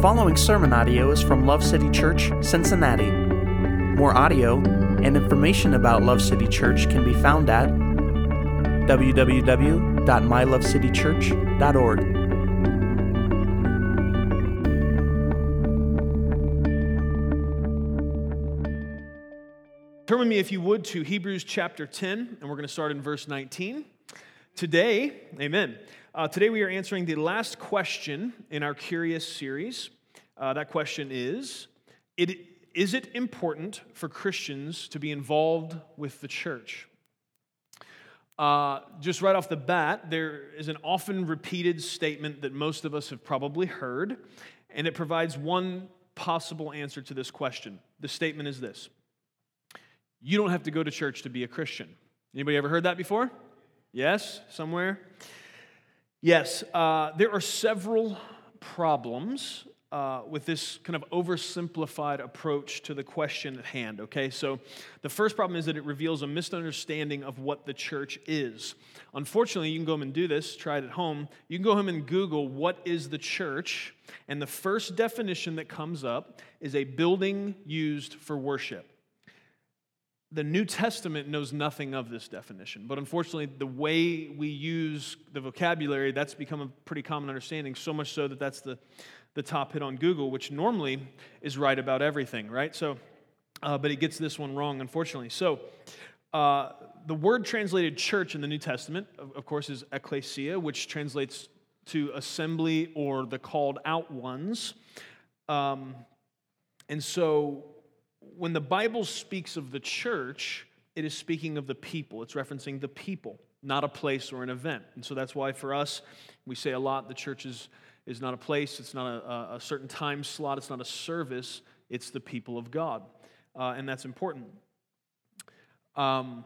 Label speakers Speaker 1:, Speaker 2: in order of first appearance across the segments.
Speaker 1: following sermon audio is from Love City Church, Cincinnati. More audio and information about Love City Church can be found at www.mylovecitychurch.org.
Speaker 2: Turn with me, if you would, to Hebrews chapter 10, and we're going to start in verse 19. Today, amen. Uh, today we are answering the last question in our Curious series. Uh, that question is it, Is it important for Christians to be involved with the church? Uh, just right off the bat, there is an often repeated statement that most of us have probably heard, and it provides one possible answer to this question. The statement is this you don't have to go to church to be a Christian. Anybody ever heard that before? Yes, somewhere? Yes, uh, there are several problems uh, with this kind of oversimplified approach to the question at hand, okay? So the first problem is that it reveals a misunderstanding of what the church is. Unfortunately, you can go home and do this, try it at home. You can go home and Google what is the church, and the first definition that comes up is a building used for worship the New Testament knows nothing of this definition, but unfortunately, the way we use the vocabulary, that's become a pretty common understanding, so much so that that's the, the top hit on Google, which normally is right about everything, right? So, uh, but it gets this one wrong, unfortunately. So, uh, the word translated church in the New Testament, of, of course, is ecclesia, which translates to assembly or the called out ones. Um, and so, when the Bible speaks of the church, it is speaking of the people. It's referencing the people, not a place or an event. And so that's why for us, we say a lot the church is, is not a place, it's not a, a certain time slot, it's not a service, it's the people of God. Uh, and that's important. Um,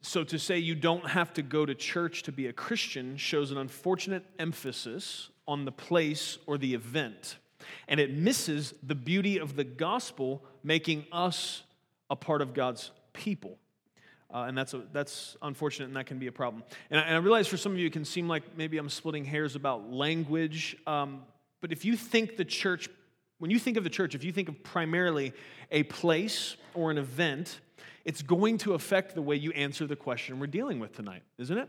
Speaker 2: so to say you don't have to go to church to be a Christian shows an unfortunate emphasis on the place or the event and it misses the beauty of the gospel making us a part of God's people. Uh, and that's, a, that's unfortunate, and that can be a problem. And I, and I, realize for some of you, it can seem like maybe I'm splitting hairs about language. Um, but if you think the church, when you think of the church, if you think of primarily a place or an event, it's going to affect the way you answer the question we're dealing with tonight, isn't it?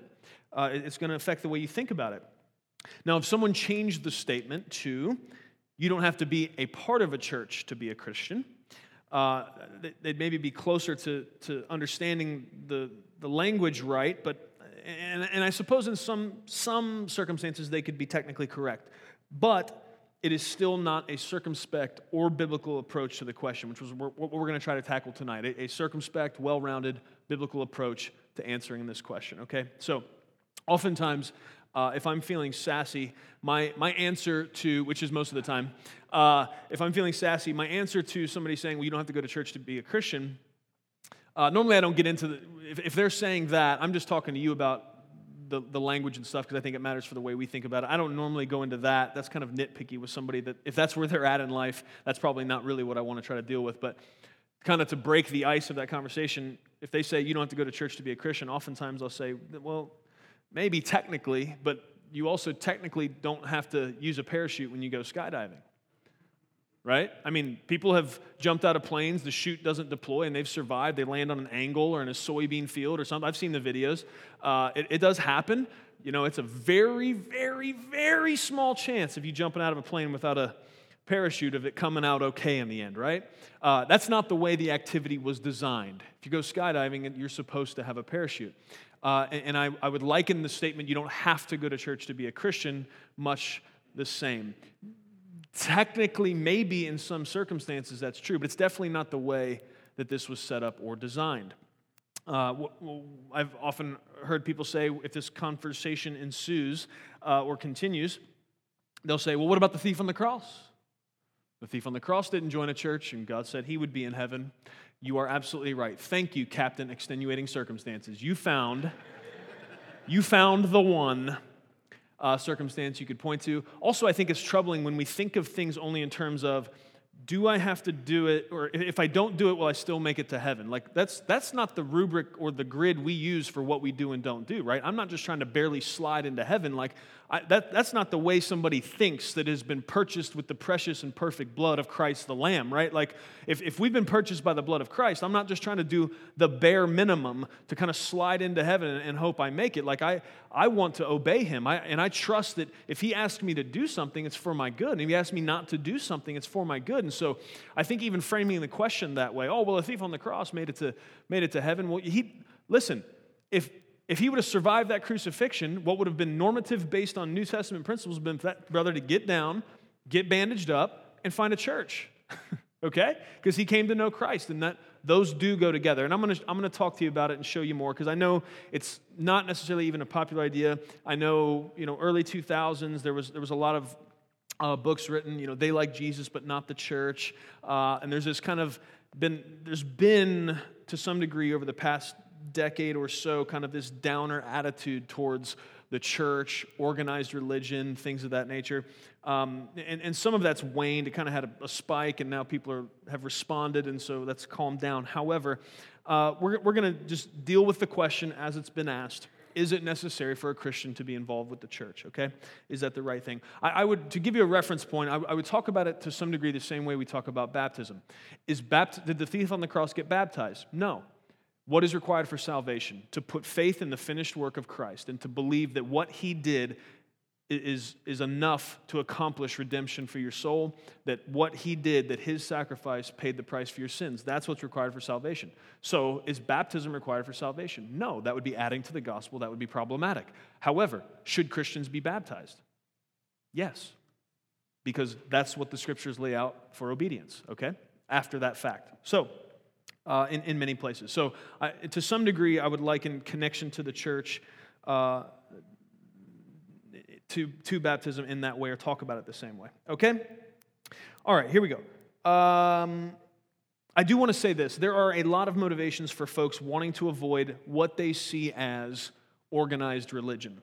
Speaker 2: Uh, it's going to affect the way you think about it. Now, if someone changed the statement to, you don't have to be a part of a church to be a Christian. Uh, they'd maybe be closer to, to understanding the, the language right, but and, and I suppose in some, some circumstances they could be technically correct. But it is still not a circumspect or biblical approach to the question, which was what we're going to try to tackle tonight a, circumspect, well rounded biblical approach to answering this question, okay? So, oftentimes, uh, if I'm feeling sassy, my, my answer to, which is most of the time, uh, if I'm feeling sassy, my answer to somebody saying, well, you don't have to go to church to be a Christian, uh, normally I don't get into the, if, if they're saying that, I'm just talking to you about the, the language and stuff because I think it matters for the way we think about it. I don't normally go into that. That's kind of nitpicky with somebody that, if that's where they're at in life, that's probably not really what I want to try to deal with. But kind of to break the ice of that conversation, if they say you don't have to go to church to be a Christian, oftentimes I'll say, well, Maybe technically, but you also technically don't have to use a parachute when you go skydiving. Right? I mean, people have jumped out of planes, the chute doesn't deploy, and they've survived. They land on an angle or in a soybean field or something. I've seen the videos. Uh, it, it does happen. You know, it's a very, very, very small chance of you jumping out of a plane without a parachute of it coming out okay in the end, right? Uh, that's not the way the activity was designed. If you go skydiving, you're supposed to have a parachute. Uh, and, and I, I would liken the statement, you don't have to go to church to be a Christian, much the same. Technically, maybe in some circumstances that's true, but it's definitely not the way that this was set up or designed. Uh, I've often heard people say if this conversation ensues uh, or continues, they'll say, Well, what about the thief on the cross? The thief on the cross didn't join a church, and God said he would be in heaven. You are absolutely right. Thank you, Captain Extenuating Circumstances. You found, you found the one uh, circumstance you could point to. Also, I think it's troubling when we think of things only in terms of do I have to do it, or if I don't do it, will I still make it to heaven? Like, that's, that's not the rubric or the grid we use for what we do and don't do, right? I'm not just trying to barely slide into heaven. Like, I, that, that's not the way somebody thinks that has been purchased with the precious and perfect blood of Christ the Lamb, right? Like, if, if we've been purchased by the blood of Christ, I'm not just trying to do the bare minimum to kind of slide into heaven and, and hope I make it. Like, I, I want to obey Him. I, and I trust that if He asks me to do something, it's for my good. And if He asks me not to do something, it's for my good. And so I think even framing the question that way, oh, well, a thief on the cross made it to, made it to heaven. Well, he, listen, if, if he would have survived that crucifixion, what would have been normative based on New Testament principles would have been that brother to get down, get bandaged up, and find a church. okay? Because he came to know Christ, and that those do go together. And I'm gonna, I'm gonna talk to you about it and show you more, because I know it's not necessarily even a popular idea. I know, you know, early 2000s, there was, there was a lot of uh, books written, you know, they like Jesus, but not the church. Uh, and there's this kind of been, there's been to some degree over the past decade or so kind of this downer attitude towards the church, organized religion, things of that nature. Um, and, and some of that's waned. It kind of had a, a, spike, and now people are, have responded, and so that's calmed down. However, uh, we're, we're going to just deal with the question as it's been asked is it necessary for a Christian to be involved with the church? Okay, is that the right thing? I, I would, to give you a reference point, I, I, would talk about it to some degree the same way we talk about baptism. Is bapt- did the thief on the cross get baptized? No. What is required for salvation? To put faith in the finished work of Christ and to believe that what he did is, is enough to accomplish redemption for your soul, that what he did, that his sacrifice paid the price for your sins. That's what's required for salvation. So, is baptism required for salvation? No, that would be adding to the gospel, that would be problematic. However, should Christians be baptized? Yes, because that's what the scriptures lay out for obedience, okay? After that fact. So, uh, in, in many places. So, I, to some degree, I would liken connection to the church uh, to, to baptism in that way or talk about it the same way. Okay? All right, here we go. Um, I do want to say this there are a lot of motivations for folks wanting to avoid what they see as organized religion.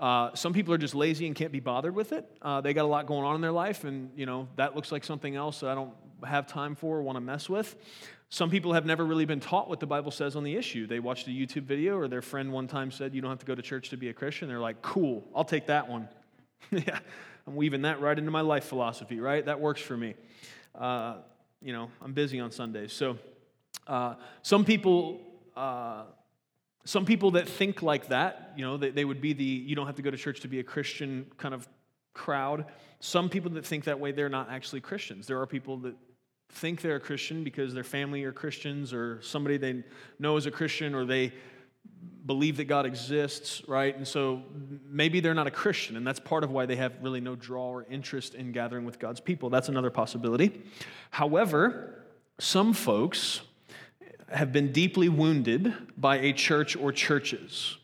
Speaker 2: Uh, some people are just lazy and can't be bothered with it. Uh, they got a lot going on in their life, and you know that looks like something else that I don't have time for or want to mess with. Some people have never really been taught what the Bible says on the issue. They watched a YouTube video, or their friend one time said, You don't have to go to church to be a Christian. They're like, Cool, I'll take that one. yeah, I'm weaving that right into my life philosophy, right? That works for me. Uh, you know, I'm busy on Sundays. So, uh, some people. Some people that think like that, you know, they, they would be the you don't have to go to church to be a Christian kind of crowd. Some people that think that way, they're not actually Christians. There are people that think they're a Christian because their family are Christians or somebody they know is a Christian or they believe that God exists, right? And so maybe they're not a Christian, and that's part of why they have really no draw or interest in gathering with God's people. That's another possibility. However, some folks have been deeply wounded by a church or churches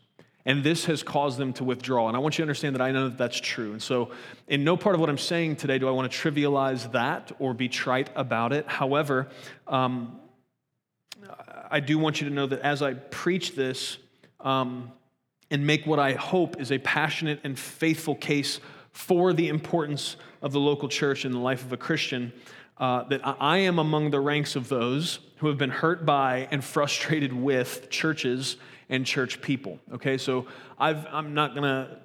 Speaker 2: and this has caused them to withdraw. And I want you to understand that I know that that's true. And so, in no part of what I'm saying today do I want to trivialize that or be trite about it. However, um, I do want you to know that as I preach this um, and make what I hope is a passionate and faithful case for the importance of the local church in the life of a Christian, uh, that I am among the ranks of those who have been hurt by and frustrated with churches and church people. Okay, so i am not going to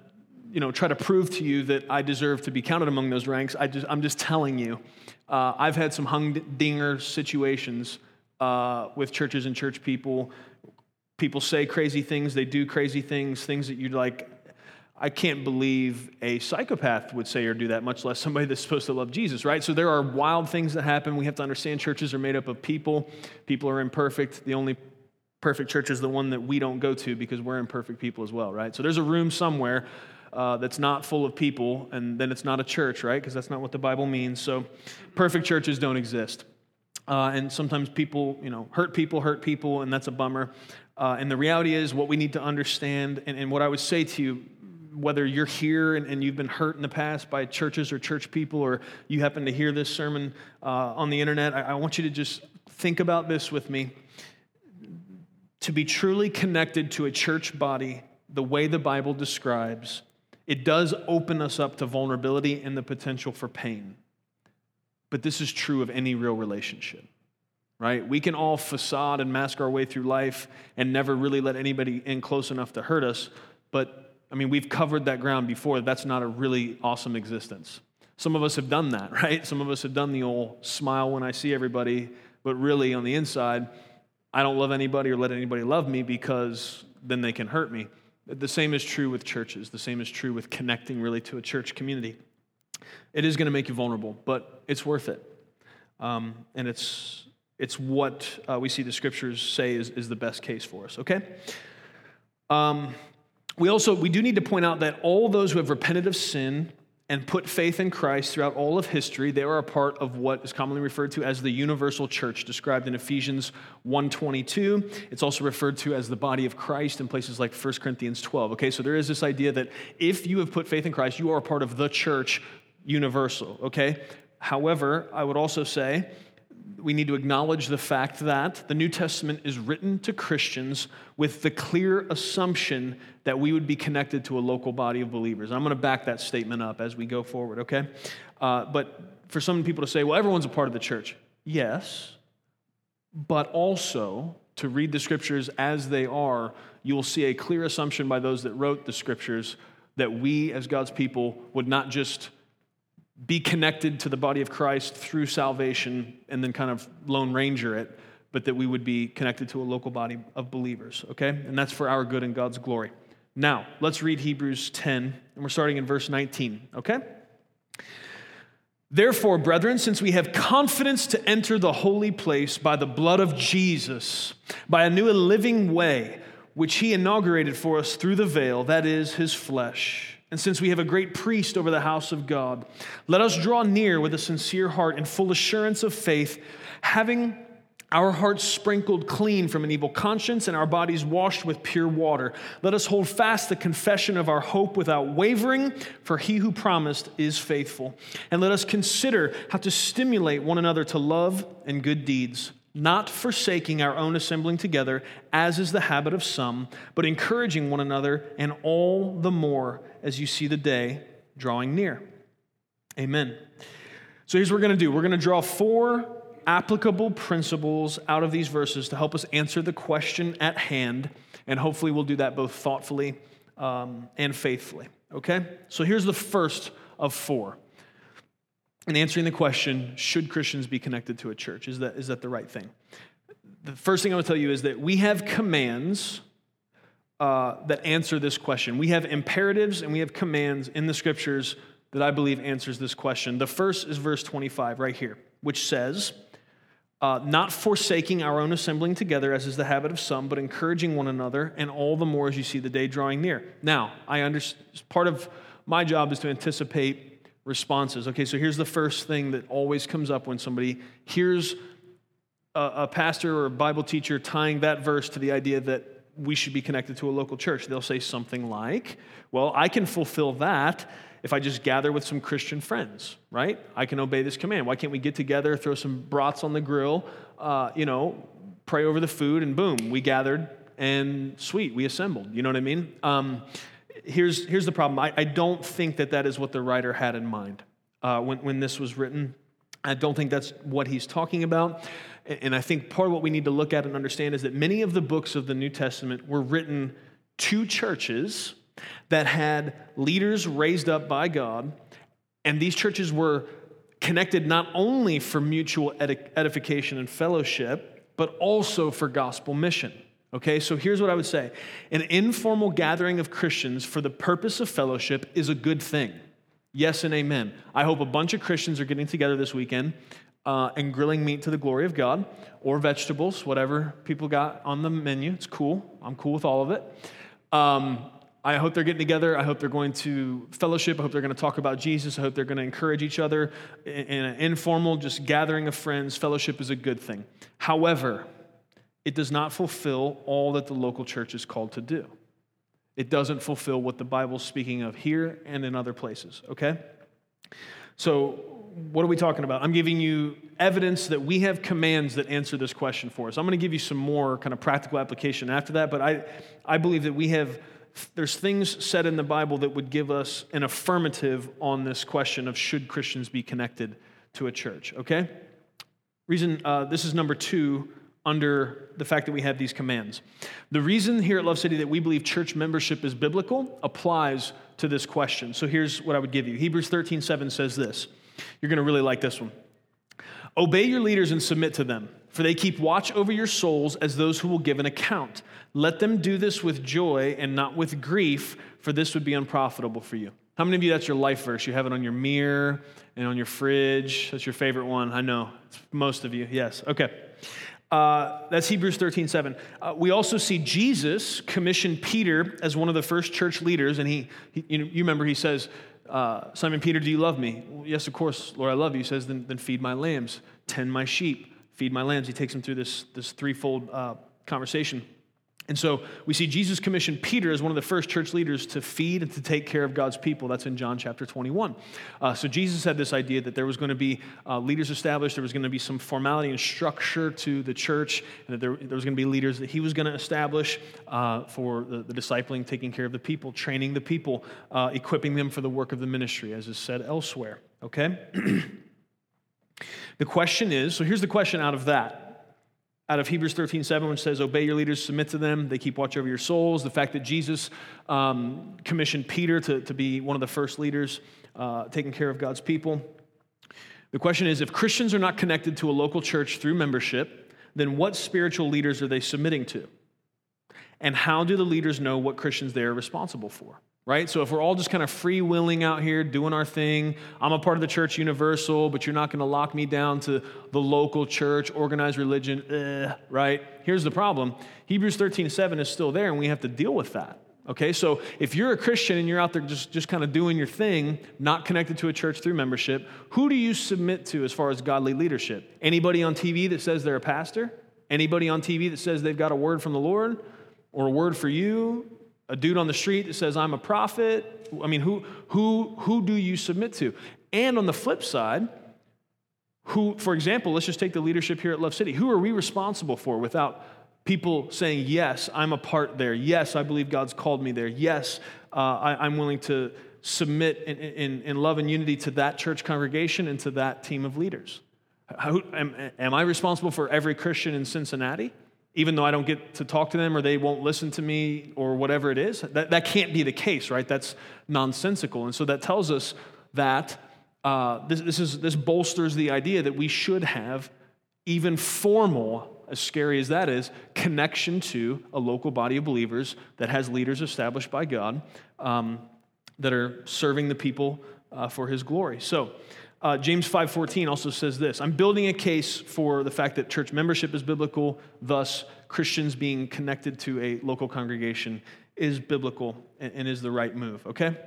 Speaker 2: you know, try to prove to you that I deserve to be counted among those ranks. I just, I'm just telling you. Uh, I've had some humdinger situations uh, with churches and church people. People say crazy things, they do crazy things, things that you'd like, I can't believe a psychopath would say or do that, much less somebody that's supposed to love Jesus, right? So there are wild things that happen. We have to understand churches are made up of people. People are imperfect. The only perfect church is the one that we don't go to because we're imperfect people as well, right? So there's a room somewhere uh, that's not full of people, and then it's not a church, right? Because that's not what the Bible means. So perfect churches don't exist. Uh, and sometimes people, you know, hurt people, hurt people, and that's a bummer. Uh, and the reality is, what we need to understand, and, and what I would say to you, whether you're here and, and, you've been hurt in the past by churches or church people, or you happen to hear this sermon uh, on the internet, I, I want you to just think about this with me to be truly connected to a church body the way the Bible describes, it does open us up to vulnerability and the potential for pain. but this is true of any real relationship, right? We can all facade and mask our way through life and never really let anybody in close enough to hurt us. But I mean, we've covered that ground before. That's not a really awesome existence. Some of us have done that, right? Some of us have done the old smile when I see everybody, but really on the inside, I don't love anybody or let anybody love me because then they can hurt me. The same is true with churches. The same is true with connecting really to a church community. It is going to make you vulnerable, but it's worth it. Um, and it's, it's what uh, we see the scriptures say is, is the best case for us, okay? Um, we also, we do need to point out that all those who have repented of sin and put faith in Christ throughout all of history, they are a part of what is commonly referred to as the universal church, described in Ephesians 1:22. It's also referred to as the body of Christ in places like 1 Corinthians 12. Okay, so there is this idea that if you have put faith in Christ, you are a part of the church universal, okay? However, I would also say we need to acknowledge the fact that the New Testament is written to Christians with the clear assumption that we would be connected to a local body of believers. I'm going to back that statement up as we go forward, okay? Uh, but for some people to say, well, everyone's a part of the church. Yes, but also to read the scriptures as they are, you will see a clear assumption by those that wrote the scriptures that we as God's people would not just be connected to the body of Christ through salvation and then kind of lone ranger it, but that we would be connected to a local body of believers, okay? And that's for our good and God's glory. Now, let's read Hebrews 10, and we're starting in verse 19, okay? Therefore, brethren, since we have confidence to enter the holy place by the blood of Jesus, by a new and living way, which he inaugurated for us through the veil, that is, his flesh and since we have a great priest over the house of God, let us draw near with a sincere heart and full assurance of faith, having our hearts sprinkled clean from an evil conscience and our bodies washed with pure water. Let us hold fast the confession of our hope without wavering, for he who promised is faithful. And let us consider how to stimulate one another to love and good deeds not forsaking our own assembling together, as is the habit of some, but encouraging one another, and all the more as you see the day drawing near. Amen. So here's what we're going to do we're going to draw four applicable principles out of these verses to help us answer the question at hand, and hopefully we'll do that both thoughtfully um, and faithfully. Okay? So here's the first of four in answering the question, should Christians be connected to a church? Is that, is that the right thing? The first thing I want to tell you is that we have commands uh, that answer this question. We have imperatives and we have commands in the scriptures that I believe answers this question. The first is verse 25 right here, which says, uh, not forsaking our own assembling together, as is the habit of some, but encouraging one another, and all the more as you see the day drawing near. Now, I understand part of my job is to anticipate responses. Okay, so here's the first thing that always comes up when somebody hears a, a, pastor or a Bible teacher tying that verse to the idea that we should be connected to a local church. They'll say something like, Well, I can fulfill that if I just gather with some Christian friends, right? I can obey this command. Why can't we get together, throw some brats on the grill, uh, you know, pray over the food, and boom, we gathered and sweet, we assembled. You know what I mean? Um, here's, here's the problem I, I don't think that that is what the writer had in mind uh, when, when this was written. I don't think that's what he's talking about. And I think part of what we need to look at and understand is that many of the books of the New Testament were written to churches that had leaders raised up by God, and these churches were connected not only for mutual edification and fellowship, but also for gospel mission. Okay, so here's what I would say an informal gathering of Christians for the purpose of fellowship is a good thing. Yes and amen. I hope a bunch of Christians are getting together this weekend uh, and grilling meat to the glory of God or vegetables, whatever people got on the menu. It's cool. I'm cool with all of it. Um, I hope they're getting together. I hope they're going to fellowship. I hope they're going to talk about Jesus. I hope they're going to encourage each other in an informal, just gathering of friends. Fellowship is a good thing. However, it does not fulfill all that the local church is called to do. It doesn't fulfill what the Bible's speaking of here and in other places, okay? So, what are we talking about? I'm giving you evidence that we have commands that answer this question for us. I'm going to give you some more kind of practical application after that, but I, I believe that we have, there's things said in the Bible that would give us an affirmative on this question of should Christians be connected to a church, okay? Reason, uh, this is number two under the fact that we have these commands. The reason here at Love City that we believe church membership is biblical applies to this question. So here's what I would give you Hebrews 13 7 says this. You're going to really like this one. Obey your leaders and submit to them, for they keep watch over your souls as those who will give an account. Let them do this with joy and not with grief, for this would be unprofitable for you. How many of you that's your life verse? You have it on your mirror and on your fridge. That's your favorite one. I know. It's most of you. Yes. Okay. Uh, that's Hebrews 13, 7. Uh, we also see Jesus commission Peter as one of the first church leaders, and he, he you, know, you remember he says, uh, Simon Peter, do you love me? Well, yes, of course, Lord, I love you. He says, then, then feed my lambs, tend my sheep, feed my lambs. He takes him through this, this threefold uh, conversation. And so we see Jesus commission Peter as one of the first church leaders to feed and to take care of God's people. That's in John chapter 21. Uh, so Jesus had this idea that there was going to be uh, leaders established, there was going to be some formality and structure to the church, and that there, there was going to be leaders that he was going to establish uh, for the, the, discipling, taking care of the people, training the people, uh, equipping them for the work of the ministry, as is said elsewhere. Okay? the question is so here's the question out of that out of Hebrews 13, 7, which says, Obey your leaders, submit to them, they keep watch over your souls. The fact that Jesus um, commissioned Peter to, to be one of the first leaders uh, taking care of God's people. The question is if Christians are not connected to a local church through membership, then what spiritual leaders are they submitting to? And how do the leaders know what Christians they are responsible for? Right? So if we're all just kind of free-willing out here doing our thing, I'm a part of the church universal, but you're not going to lock me down to the local church, organized religion, right? Here's the problem. Hebrews 13, 7 is still there, and we have to deal with that. Okay, so if you're a Christian and you're out there just, just kind of doing your thing, not connected to a church through membership, who do you submit to as far as godly leadership? Anybody on TV that says they're a pastor? Anybody on TV that says they've got a word from the Lord or a word for you? A dude on the street that says, I'm a prophet. I mean, who, who, who do you submit to? And on the flip side, who, for example, let's just take the leadership here at Love City. Who are we responsible for without people saying, Yes, I'm a part there. Yes, I believe God's called me there. Yes, uh, I, am willing to submit in, in, in, love and unity to that church congregation and to that team of leaders. How, am, am I responsible for every Christian in Cincinnati? Even though I don't get to talk to them or they won't listen to me or whatever it is. That, that can't be the case, right? That's nonsensical. And so that tells us that uh, this, this, is, this bolsters the idea that we should have even formal, as scary as that is, connection to a local body of believers that has leaders established by God um, that are serving the people uh, for his glory. So, uh, James 5:14 also says this, I'm building a case for the fact that church membership is biblical, thus Christians being connected to a local congregation is biblical and, and is the right move, okay?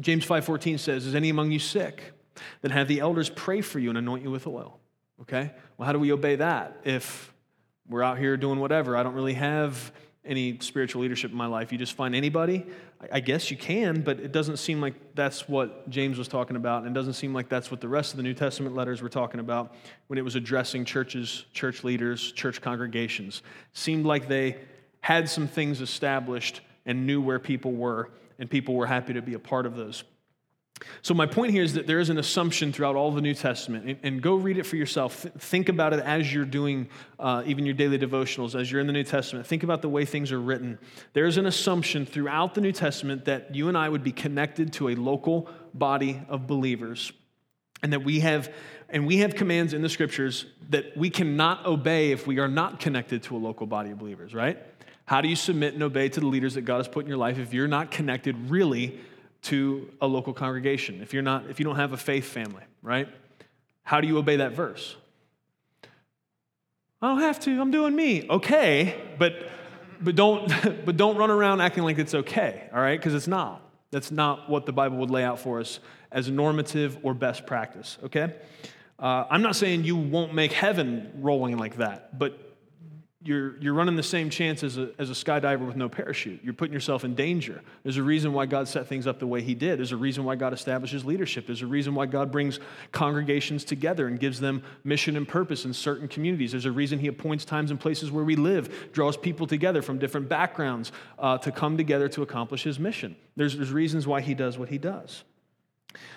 Speaker 2: James 5:14 says, "Is any among you sick? Then have the elders pray for you and anoint you with oil." Okay? Well, how do we obey that if we're out here doing whatever? I don't really have any spiritual leadership in my life. You just find anybody. I guess you can, but it doesn't seem like that's what James was talking about, and it doesn't seem like that's what the rest of the New Testament letters were talking about when it was addressing churches, church leaders, church congregations. Seemed like they had some things established and knew where people were, and people were happy to be a part of those. So, my point here is that there is an assumption throughout all the New Testament, and, and go read it for yourself. Think about it as you're doing uh, even your daily devotionals, as you're in the New Testament. Think about the way things are written. There is an assumption throughout the New Testament that you and I would be connected to a local body of believers, and that we have. And we have commands in the scriptures that we cannot obey if we are not connected to a local body of believers, right? How do you submit and obey to the leaders that God has put in your life if you're not connected really to a local congregation. If you're not if you don't have a faith family right? How do you obey that verse? I don't have to. I'm doing me. Okay but but don't but don't run around acting like it's okay all right? Because it's not. That's not what the bible would lay out for us as normative or best practice okay? Uh, i'm not saying you won't make heaven rolling like that but you're, you're running the same chance as a, as a skydiver with no parachute. You're putting yourself in danger. There's a reason why God set things up the way He did. There's a reason why God establishes leadership. There's a reason why God brings congregations together and gives them mission and purpose in certain communities. There's a reason He appoints times and places where we live, draws people together from different backgrounds uh, to come together to accomplish His mission. There's, there's reasons why He does what He does.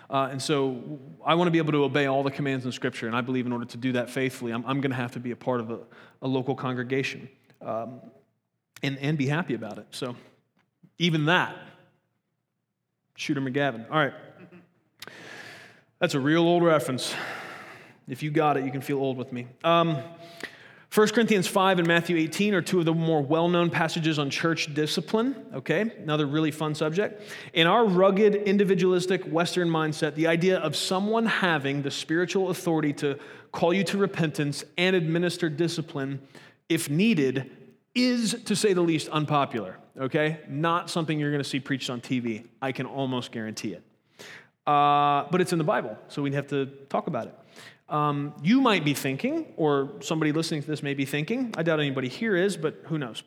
Speaker 2: Uh, and so I want to be able to obey all the commands in Scripture, and I believe in order to do that faithfully, I'm, I'm going to have to be a part of a, a local congregation um, and, and be happy about it. So even that, Shooter McGavin. All right. That's a real old reference. If you got it, you can feel old with me. Um, 1 Corinthians 5 and Matthew 18 are two of the more well known passages on church discipline. Okay, another really fun subject. In our rugged, individualistic Western mindset, the idea of someone having the spiritual authority to call you to repentance and administer discipline, if needed, is, to say the least, unpopular. Okay, not something you're going to see preached on TV. I can almost guarantee it. Uh, but it's in the Bible, so we'd have to talk about it. Um, you might be thinking, or somebody listening to this may be thinking, I doubt anybody here is, but who knows?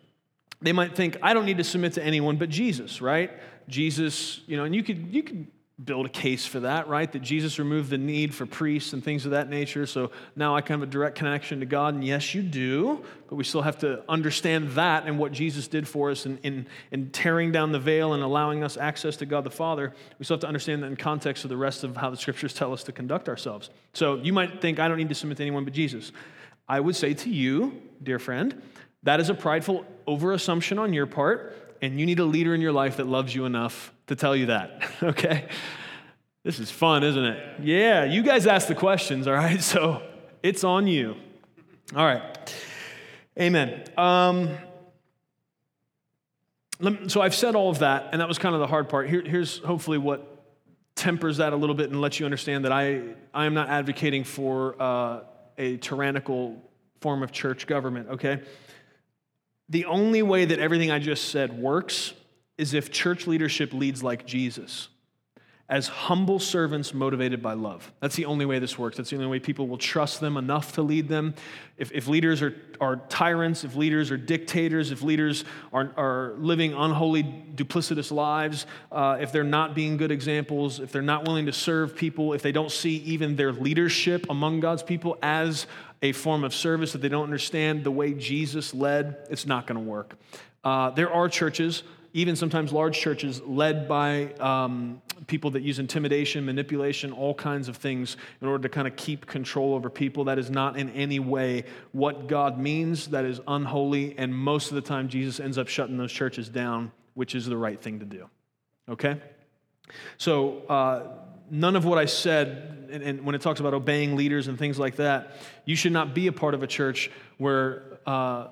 Speaker 2: They might think, I don't need to submit to anyone but Jesus, right? Jesus, you know, and you could, you could build a case for that, right? That Jesus removed the need for priests and things of that nature. So now I can have a direct connection to God. And yes, you do, but we still have to understand that and what Jesus did for us in, in, in tearing down the veil and allowing us access to God the Father. We still have to understand that in context of the rest of how the scriptures tell us to conduct ourselves. So you might think, I don't need to submit to anyone but Jesus. I would say to you, dear friend, that is a prideful overassumption on your part, and you need a leader in your life that loves you enough to tell you that, okay? This is fun, isn't it? Yeah, you guys ask the questions, all right? So it's on you. All right. Amen. Um, so I've said all of that, and that was kind of the hard part. Here, here's hopefully what tempers that a little bit and lets you understand that I, I am not advocating for uh, a tyrannical form of church government, okay? The only way that everything I just said works is if church leadership leads like Jesus, as humble servants motivated by love. That's the only way this works. That's the only way people will trust them enough to lead them. If, if leaders are, are tyrants, if leaders are dictators, if leaders are, are living unholy, duplicitous lives, uh, if they're not being good examples, if they're not willing to serve people, if they don't see even their leadership among God's people as a form of service, that they don't understand the way Jesus led, it's not going to work. Uh, there are churches even sometimes large churches led by um, people that use intimidation, manipulation, all kinds of things in order to kind of keep control over people. That is not in any way what God means. That is unholy. And most of the time, Jesus ends up shutting those churches down, which is the right thing to do. Okay? So, uh, none of what I said, and, and, when it talks about obeying leaders and things like that, you should not be a part of a church where uh,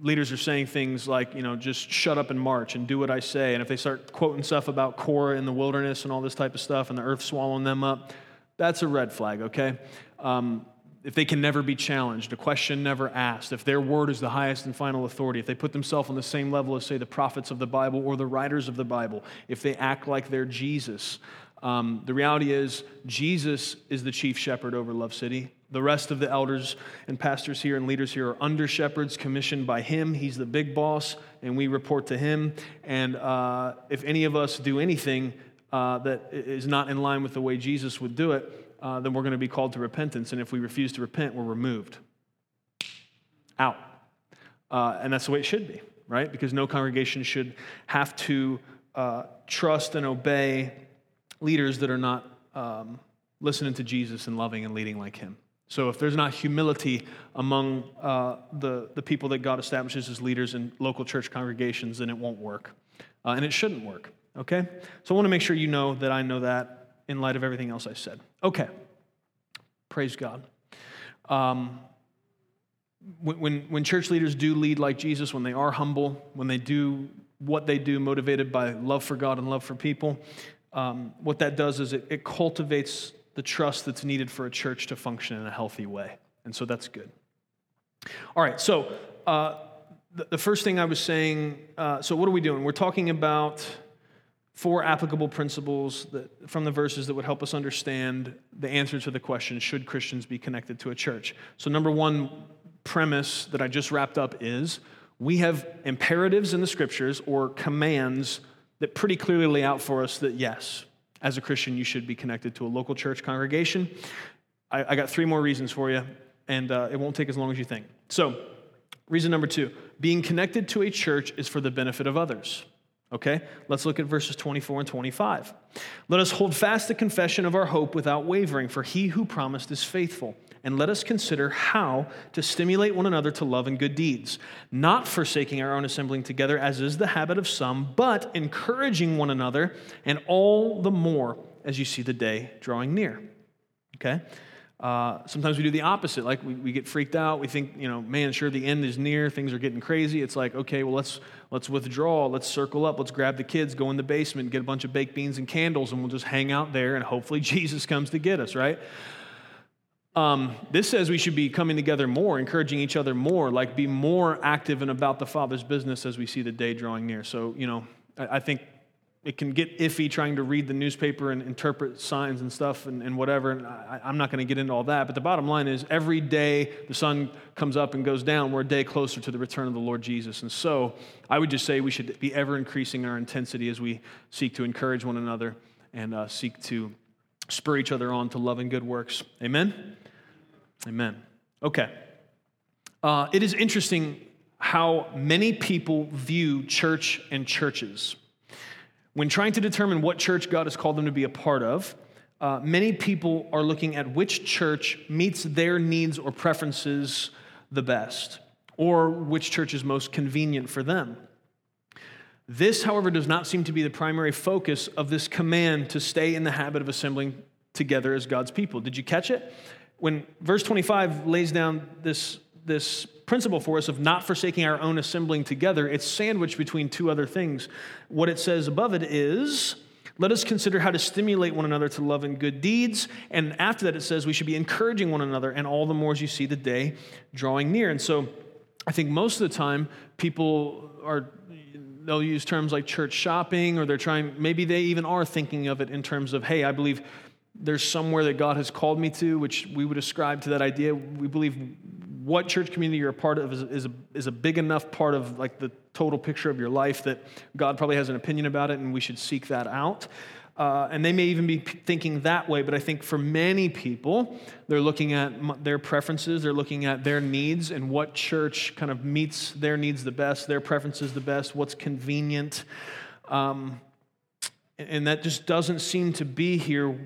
Speaker 2: leaders are saying things like, you know, just shut up and march and do what I say. And if they start quoting stuff about Korah in the wilderness and all this type of stuff and the earth swallowing them up, that's a red flag, okay? Um, if they can never be challenged, a question never asked, if their word is the highest and final authority, if they put themselves on the same level as, say, the prophets of the Bible or the writers of the Bible, if they act like they're Jesus, um, the reality is Jesus is the chief shepherd over Love City. The rest of the elders and pastors here and leaders here are under shepherds commissioned by him. He's the big boss, and we report to him. And uh, if any of us do anything uh, that is not in line with the way Jesus would do it, uh, then we're going to be called to repentance. And if we refuse to repent, we're removed. Out. Uh, and that's the way it should be, right? Because no congregation should have to uh, trust and obey leaders that are not um, listening to Jesus and loving and leading like him. So, if there's not humility among uh, the, the people that God establishes as leaders in local church congregations, then it won't work. Uh, and it shouldn't work, okay? So, I want to make sure you know that I know that in light of everything else I said. Okay. Praise God. Um, when, when, when church leaders do lead like Jesus, when they are humble, when they do what they do motivated by love for God and love for people, um, what that does is it, it cultivates the trust that's needed for a church to function in a healthy way. And so that's good. All right, so uh, the, the, first thing I was saying uh, so, what are we doing? We're talking about four applicable principles that, from the verses that would help us understand the answer to the question should Christians be connected to a church? So, number one premise that I just wrapped up is we have imperatives in the scriptures or commands that pretty clearly lay out for us that yes, as a Christian, you should be connected to a local church congregation. I, I got three more reasons for you, and uh, it won't take as long as you think. So, reason number two being connected to a church is for the benefit of others. Okay, let's look at verses 24 and 25. Let us hold fast the confession of our hope without wavering, for he who promised is faithful. And let us consider how to stimulate one another to love and good deeds, not forsaking our own assembling together, as is the habit of some, but encouraging one another, and all the more as you see the day drawing near. Okay? Uh, sometimes we do the opposite. Like we, we get freaked out. We think, you know, man, sure, the end is near. Things are getting crazy. It's like, okay, well, let's let's withdraw. Let's circle up. Let's grab the kids, go in the basement, get a bunch of baked beans and candles, and we'll just hang out there. And hopefully, Jesus comes to get us. Right? Um, this says we should be coming together more, encouraging each other more, like be more active and about the Father's business as we see the day drawing near. So, you know, I, I think it can get iffy trying to read the newspaper and interpret signs and stuff and, and whatever. And I, am not going to get into all that. But the bottom line is every day the sun comes up and goes down, we're a day closer to the return of the Lord Jesus. And so I would just say we should be ever increasing our intensity as we seek to encourage one another and uh, seek to spur each other on to love and good works. Amen? Amen. Okay. Uh, it is interesting how many people view church and churches. When trying to determine what church God has called them to be a part of, uh, many people are looking at which church meets their needs or preferences the best, or which church is most convenient for them. This, however, does not seem to be the primary focus of this command to stay in the habit of assembling together as God's people. Did you catch it? When verse 25 lays down this this principle for us of not forsaking our own assembling together, it's sandwiched between two other things. What it says above it is, let us consider how to stimulate one another to love and good deeds. And after that, it says we should be encouraging one another, and all the more as you see the day drawing near. And so I think most of the time, people are they'll use terms like church shopping or they're trying maybe they even are thinking of it in terms of hey i believe there's somewhere that god has called me to which we would ascribe to that idea we believe what church community you're a part of is, is, a, is a big enough part of like the total picture of your life that God probably has an opinion about it and we should seek that out. Uh, and they may even be thinking that way, but I think for many people, they're looking at their preferences, they're looking at their needs and what church kind of meets their needs the best, their preferences the best, what's convenient. Um, and that just doesn't seem to be here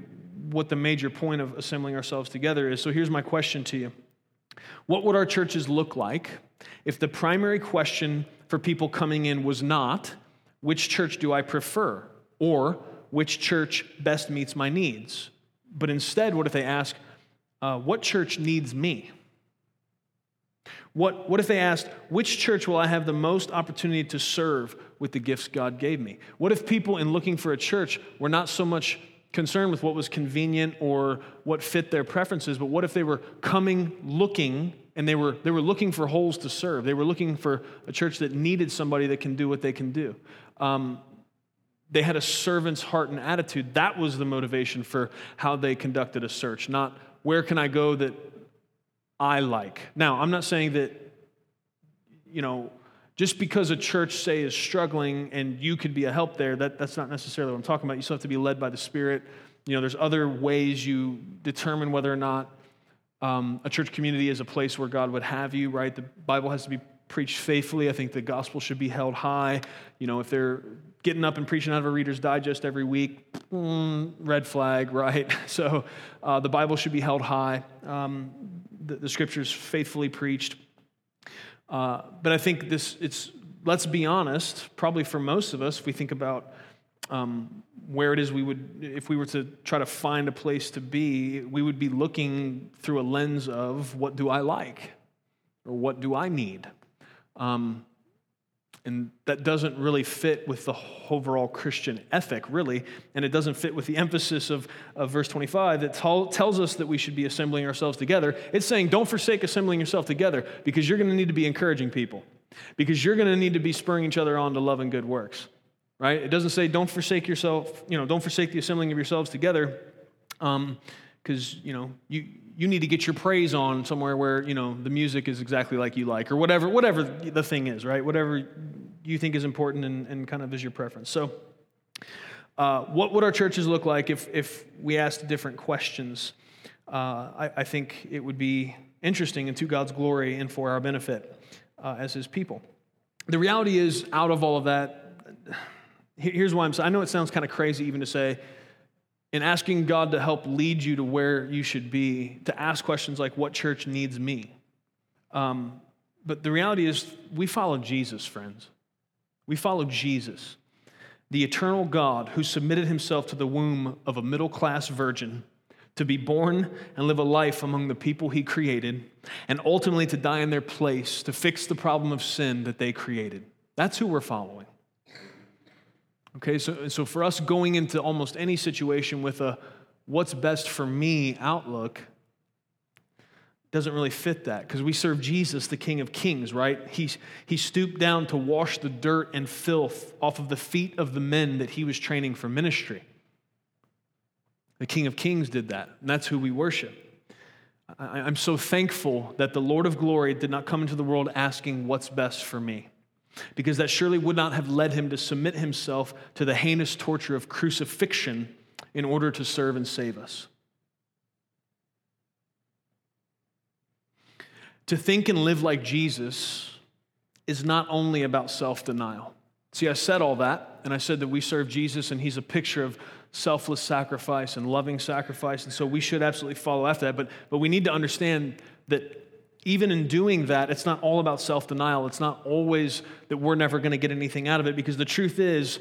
Speaker 2: what the major point of assembling ourselves together is. So here's my question to you what would our churches look like if the primary question for people coming in was not, which church do I prefer? Or, which church best meets my needs? But instead, what if they ask, uh, what church needs me? What, what if they asked, which church will I have the most opportunity to serve with the gifts God gave me? What if people, in looking for a church, were not so much concerned with what was convenient or what fit their preferences, but what if they were coming looking and they were, they were looking for holes to serve? They were looking for a church that needed somebody that can do what they can do. Um, they had a servant's heart and attitude. That was the motivation for how they conducted a search, not where can I go that I like. Now, I'm not saying that, you know, just because a church, say, is struggling and you could be a help there, that, that's not necessarily what I'm talking about. You still have to be led by the Spirit. You know, there's other ways you determine whether or not um, a church community is a place where God would have you, right? The Bible has to be preached faithfully. I think the gospel should be held high. You know, if they're getting up and preaching out of a Reader's Digest every week, mm, red flag, right? So uh, the Bible should be held high. Um, the, the scriptures faithfully preached. Uh, but I think this, it's, let's be honest, probably for most of us, if we think about um, where it is we would, if we were to try to find a place to be, we would be looking through a lens of what do I like or what do I need? Um, and that doesn't really fit with the overall Christian ethic, really. And it doesn't fit with the emphasis of, of verse 25 that t- tells us that we should be assembling ourselves together. It's saying, don't forsake assembling yourself together because you're going to need to be encouraging people, because you're going to need to be spurring each other on to love and good works, right? It doesn't say, don't forsake yourself, you know, don't forsake the assembling of yourselves together. Um, because you know you you need to get your praise on somewhere where you know the music is exactly like you like or whatever whatever the thing is right? Whatever you think is important and, and kind of is your preference. So uh, what would our churches look like if if we asked different questions? Uh, I, I, think it would be interesting and to god's glory and for our benefit uh, as his people. The reality is out of all of that Here's why I'm saying I know it sounds kind of crazy even to say, in asking God to help lead you to where you should be, to ask questions like, What church needs me? Um, but the reality is, we follow Jesus, friends. We follow Jesus, the eternal God who submitted himself to the womb of a middle class virgin to be born and live a life among the people he created, and ultimately to die in their place to fix the problem of sin that they created. That's who we're following. Okay, so, so for us going into almost any situation with a what's best for me outlook doesn't really fit that because we serve Jesus, the King of Kings, right? He, he stooped down to wash the dirt and filth off of the feet of the men that he was training for ministry. The King of Kings did that, and that's who we worship. I, I'm so thankful that the Lord of glory did not come into the world asking what's best for me because that surely would not have led him to submit himself to the heinous torture of crucifixion in order to serve and save us. To think and live like Jesus is not only about self denial. See, I said all that, and I said that we serve Jesus, and he's a picture of selfless sacrifice and loving sacrifice, and so we should absolutely follow after that. But, but we need to understand that even in doing that, it's not all about self denial. It's not always that we're never going to get anything out of it because the truth is,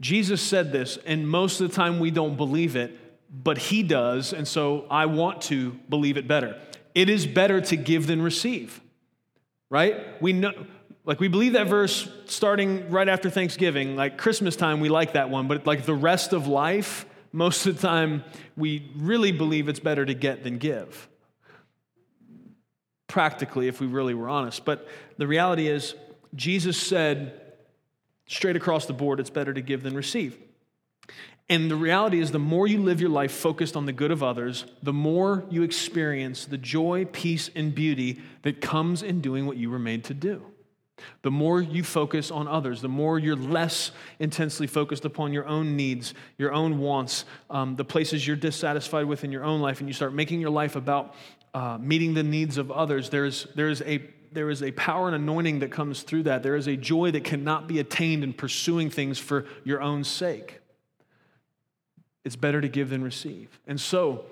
Speaker 2: Jesus said this, and most of the time we don't believe it, but He does, and so I want to believe it better. It is better to give than receive, right? We know. Like we believe that verse starting right after Thanksgiving, like Christmas time, we like that one, but like the rest of life, most of the time, we really believe it's better to get than give practically if we really were honest. But the reality is, Jesus said straight across the board, it's better to give than receive. And the reality is, the more you live your life focused on the good of others, the more you experience the joy, peace, and beauty that comes in doing what you were made to do. The more you focus on others, the more you're less intensely focused upon your own needs, your own wants, um, the places you're dissatisfied with in your own life, and you start making your life about uh, meeting the needs of others, there's, there's a, there is a power and anointing that comes through that. There is a joy that cannot be attained in pursuing things for your own sake. It's better to give than receive. And so,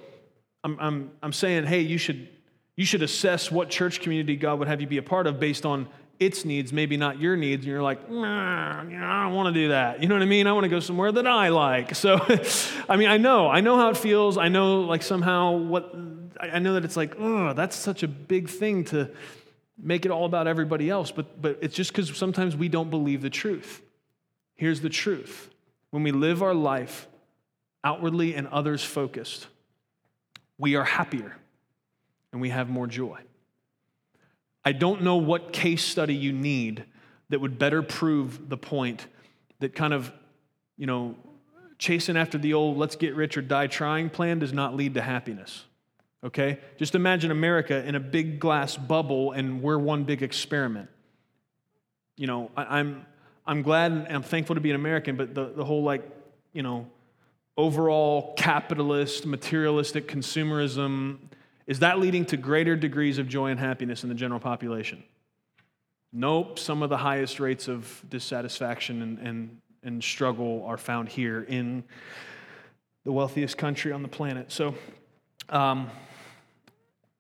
Speaker 2: I'm, I'm, I'm saying, hey, you should, you should assess what church community God would have you be a part of based on its needs, maybe not your needs, and you're like, nah, I don't want to do that. You know what I mean? I want to go somewhere that I like. So, I mean, I know, I know how it feels. I know, like, somehow what, I know that it's like, oh, that's such a big thing to make it all about everybody else. But, but it's just because sometimes we don't believe the truth. Here's the truth when we live our life outwardly and others focused, we are happier and we have more joy. I don't know what case study you need that would better prove the point that kind of, you know, chasing after the old let's get rich or die trying plan does not lead to happiness. Okay? Just imagine America in a big glass bubble and we're one big experiment. You know, I, am I'm, I'm glad and I'm thankful to be an American, but the, the whole like, you know, overall capitalist, materialistic consumerism is that leading to greater degrees of joy and happiness in the general population? Nope. Some of the highest rates of dissatisfaction and, and, and struggle are found here in the wealthiest country on the planet. So um,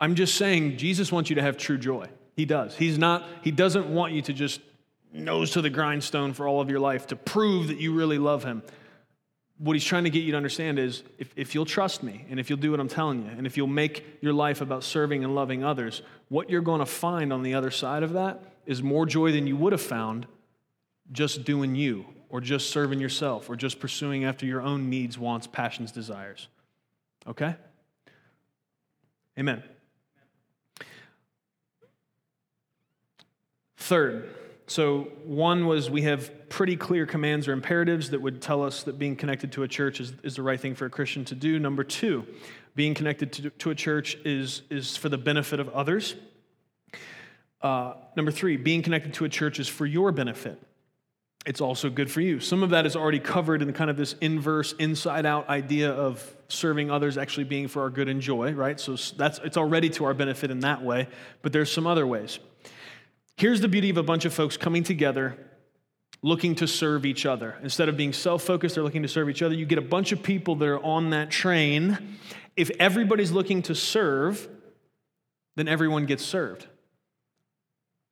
Speaker 2: I'm just saying, Jesus wants you to have true joy. He does. He's not, he doesn't want you to just nose to the grindstone for all of your life to prove that you really love him what he's trying to get you to understand is if, if you'll trust me and if you'll do what I'm telling you, and if you'll make your life about serving and loving others, what you're going to find on the other side of that is more joy than you would have found just doing you or just serving yourself or just pursuing after your own needs, wants, passions, desires. Okay? Amen. Third, so, one was we have pretty clear commands or imperatives that would tell us that being connected to a church is, is the right thing for a Christian to do. Number two, being connected to, to a church is, is for the benefit of others. Uh, number three, being connected to a church is for your benefit. It's also good for you. Some of that is already covered in kind of this inverse, inside out idea of serving others actually being for our good and joy, right? So that's, it's already to our benefit in that way, but there's some other ways. Here's the beauty of a bunch of folks coming together looking to serve each other. Instead of being self focused, they're looking to serve each other. You get a bunch of people that are on that train. If everybody's looking to serve, then everyone gets served.